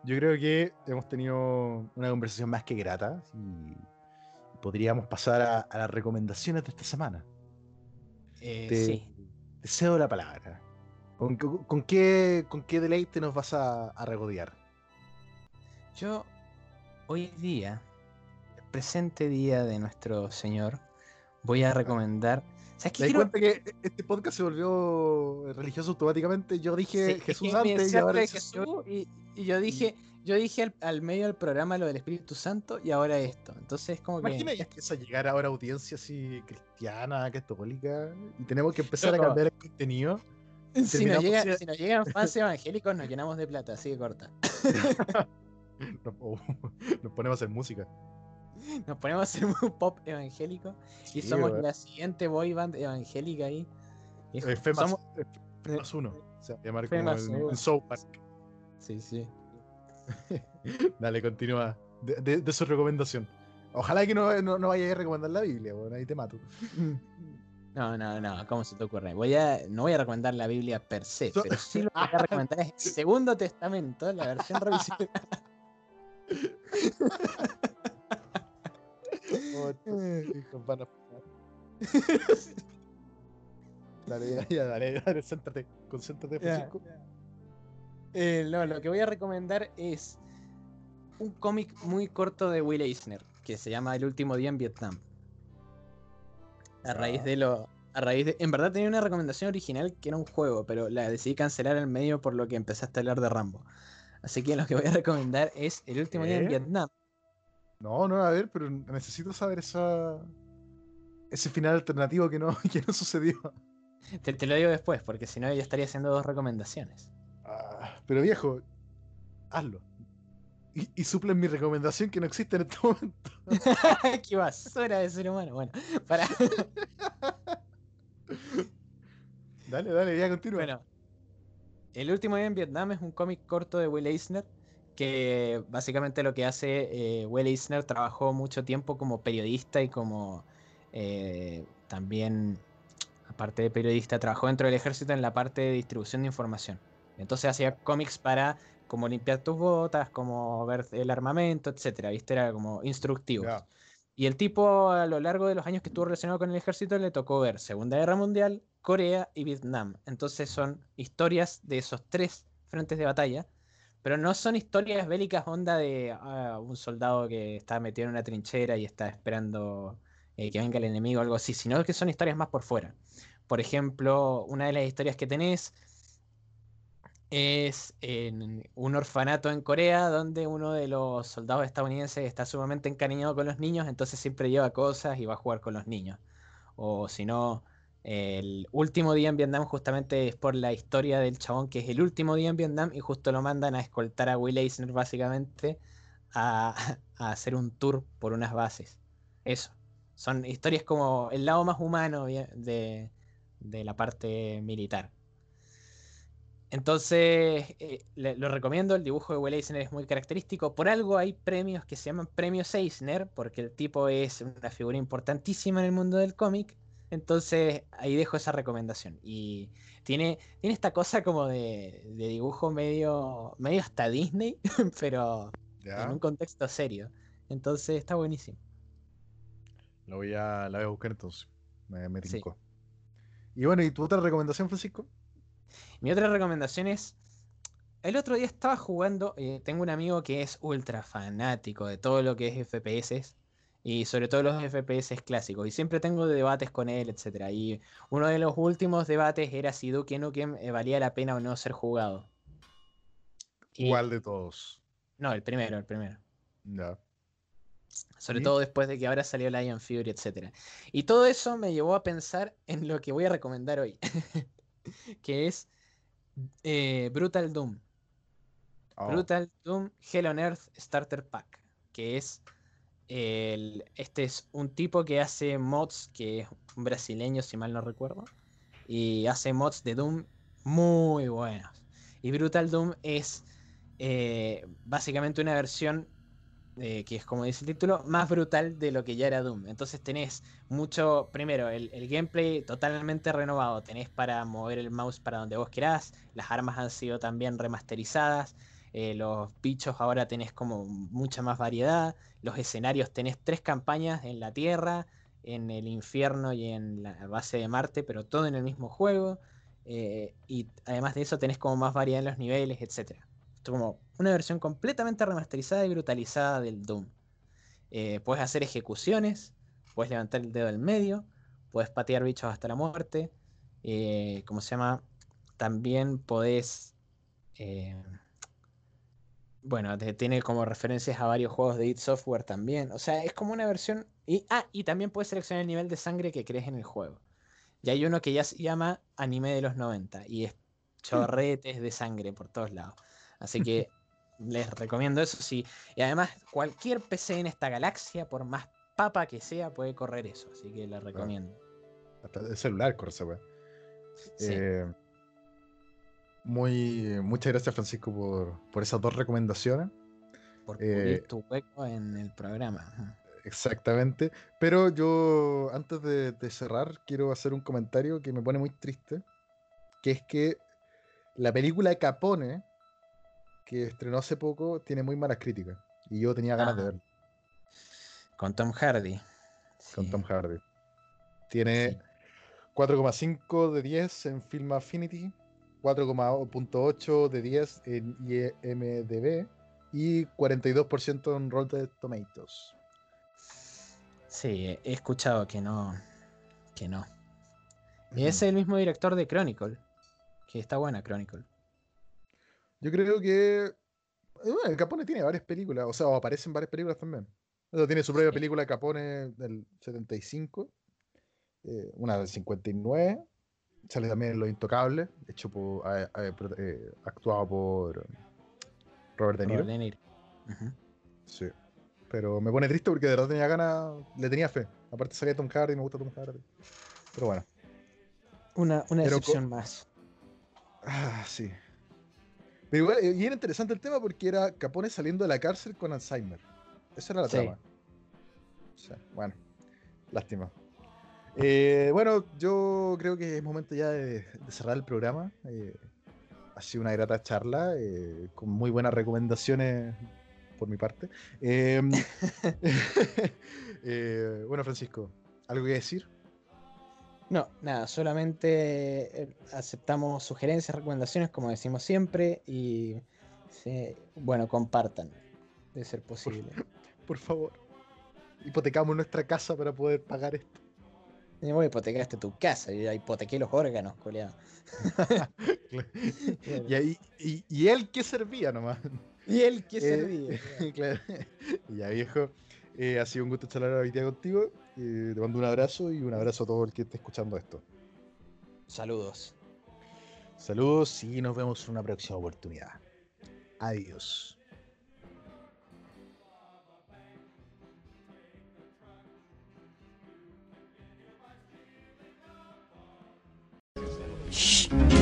yo creo que hemos tenido una conversación más que grata y podríamos pasar a, a las recomendaciones de esta semana. Eh, Te, sí. Te cedo la palabra. ¿Con, qué- con qué, ¿Con qué deleite nos vas a, a regodear? Yo, hoy día, el presente día de nuestro Señor, voy a recomendar. ¿Sabes qué ¿Te das quiero? cuenta que este podcast se volvió religioso automáticamente? Yo dije Sí, Jesús antes y ahora Jesús y, y yo dije, yo dije al, al medio del programa lo del Espíritu Santo y ahora esto. Entonces es como que. Imagina que empieza a llegar ahora audiencia así cristiana, católica, y tenemos que empezar a cambiar el contenido. Si nos, llega- si nos llegan fans evangélicos, nos llenamos de plata, así de corta. Nos, o nos ponemos en música. Nos ponemos a hacer un pop evangélico y somos la siguiente boy band evangélica ahí. Eh, Fe más, somos- Fe más uno. O sea, llamar como más South Park. Sí, sí. Dale, continúa. De, de- de su recomendación. Ojalá que no, no, no vayas a recomendar la Biblia, bueno, ahí te mato. No, no, no, ¿cómo se te ocurre? Voy a, no voy a recomendar la Biblia per se, pero sí lo que voy a recomendar es el Segundo Testamento, la versión revisada. Oh, Dale, ya, ya, dale, dale, céntrate, concéntrate. Francisco. Eh, no, lo que voy a recomendar es un cómic muy corto de Will Eisner que se llama El último día en Vietnam. A raíz de lo. A raíz de. En verdad tenía una recomendación original que era un juego, pero la decidí cancelar al medio por lo que empezaste a hablar de Rambo. Así que lo que voy a recomendar es El último día en ¿Qué? Vietnam. No, no, a ver, pero necesito saber esa ese final alternativo que no, que no sucedió. Te, te lo digo después, porque si no ya estaría haciendo dos recomendaciones. Pero viejo, hazlo. y, y suplen mi recomendación que no existe en este momento. Qué basura de ser humano. Bueno, para. Dale, dale, ya continúa. Bueno, El último día en Vietnam es un cómic corto de Will Eisner que básicamente lo que hace eh, Will Eisner trabajó mucho tiempo como periodista y como eh, también, aparte de periodista, trabajó dentro del ejército en la parte de distribución de información. Entonces hacía cómics para como limpiar tus botas, como ver el armamento, etcétera, ¿viste? Era como instructivo. Y el tipo, a lo largo de los años que estuvo relacionado con el ejército, le tocó ver Segunda Guerra Mundial, Corea y Vietnam. Entonces son historias de esos tres frentes de batalla, pero no son historias bélicas onda de ah, un soldado que está metido en una trinchera y está esperando eh, que venga el enemigo o algo así, sino que son historias más por fuera. Por ejemplo, una de las historias que tenés es en un orfanato en Corea donde uno de los soldados estadounidenses está sumamente encariñado con los niños, entonces siempre lleva cosas y va a jugar con los niños. O si no, el último día en Vietnam justamente es por la historia del chabón que es el último día en Vietnam y justo lo mandan a escoltar a Will Eisner básicamente a, a hacer un tour por unas bases. Eso. Son historias como el lado más humano de, de la parte militar. Entonces, eh, le- lo recomiendo, el dibujo de Will Eisner es muy característico. Por algo hay premios que se llaman premios Eisner, porque el tipo es una figura importantísima en el mundo del cómic. Entonces, ahí dejo esa recomendación. Y tiene, tiene esta cosa como de, de dibujo medio, medio hasta Disney, pero Ya. en un contexto serio. Entonces, está buenísimo. Lo voy a, la voy a buscar entonces. Me, me Sí. Y bueno, ¿y tu otra recomendación, Francisco? Mi otra recomendación es. El otro día estaba jugando. eh, tengo un amigo que es ultra fanático de todo lo que es FPS. Y sobre todo los FPS clásicos. Y siempre tengo debates con él, etcétera. Y uno de los últimos debates era si Duke Nukem eh, valía la pena o no ser jugado. Y- ¿Cuál de todos? No, el primero, el primero. Ya. Sobre todo después de que ahora salió Lion Fury, etcétera. Y todo eso me llevó a pensar en lo que voy a recomendar hoy. que es eh, Brutal Doom. Oh, Brutal Doom Hell on Earth Starter Pack, que es el, este es un tipo que hace mods, que es un brasileño si mal no recuerdo, y hace mods de Doom muy buenos. Y Brutal Doom es eh, básicamente una versión eh, que es como dice el título, más brutal de lo que ya era Doom. Entonces tenés mucho, primero, el, el gameplay totalmente renovado, tenés para mover el mouse para donde vos querás, las armas han sido también remasterizadas, eh, los bichos ahora tenés como mucha más variedad, los escenarios tenés tres campañas en la Tierra, en el infierno y en la base de Marte, pero todo en el mismo juego. eh, y además de eso tenés como más variedad en los niveles. Esto como una versión completamente remasterizada y brutalizada del Doom. Eh, puedes hacer ejecuciones, puedes levantar el dedo del medio, puedes patear bichos hasta la muerte. eh, ¿Cómo se llama? También podés. eh, bueno, te- tiene como referencias a varios juegos de id Software también. O sea, es como una versión. Y, ah, y también puedes seleccionar el nivel de sangre que crees en el juego. Y hay uno que ya se llama Anime de los 90 y es chorretes de sangre por todos lados. Así que les recomiendo eso, sí. Y además, cualquier PC en esta galaxia, por más papa que sea, puede correr eso. Así que les recomiendo. Hasta el celular corre esa. Sí. Eh, muy, muchas gracias, Francisco, por, por esas dos recomendaciones. por eh, tu hueco en el programa. Exactamente. Pero yo, antes de, de cerrar, quiero hacer un comentario que me pone muy triste. Que es que la película Capone, que estrenó hace poco, tiene muy malas críticas. Y yo tenía ganas de verla Con Tom Hardy. con Sí. Tom Hardy. Tiene Sí. 4,5 de 10 en Film Affinity, 4,8 de 10 en IMDb y 42% en Rotten Tomatoes. Sí, he escuchado que no. Que no. Es el mismo director de Chronicle. Que está buena Chronicle. Yo creo que. Bueno, Capone tiene varias películas, o sea, o aparecen varias películas también. O sea, tiene su propia película Capone del 75, eh, una del 59. Sale también Los Intocables, hecho por, eh, eh, eh, actuado por Robert De Niro. Robert De Niro. Sí. Pero me pone triste porque de verdad tenía ganas, le tenía fe. Aparte salía Tom Hardy, me gusta Tom Hardy. Pero bueno. Una, una Pero más. Ah, sí. Pero igual, eh, y era interesante el tema porque era Capone saliendo de la cárcel con Alzheimer. Esa era la Sí. trama. Sí, bueno, lástima. Eh, bueno, yo creo que es momento ya de, de cerrar el programa. Eh, ha sido una grata charla, eh, con muy buenas recomendaciones por mi parte. Eh, eh, bueno, Francisco, ¿algo que decir? No, nada, solamente eh, aceptamos sugerencias, recomendaciones, como decimos siempre, y sí, bueno, compartan, de ser posible. Por favor. Hipotecamos nuestra casa para poder pagar esto. Y vos hipotecaste tu casa, yo ya hipotequé los órganos, coleado. y, ahí, y, y él que servía nomás. ¿Y él qué Eh, servía? claro. Ya viejo, eh, ha sido un gusto charlar hoy día contigo. eh, te mando un abrazo y un abrazo a todo el que esté escuchando esto. Saludos. Saludos y nos vemos en una próxima oportunidad. Adiós. Shh.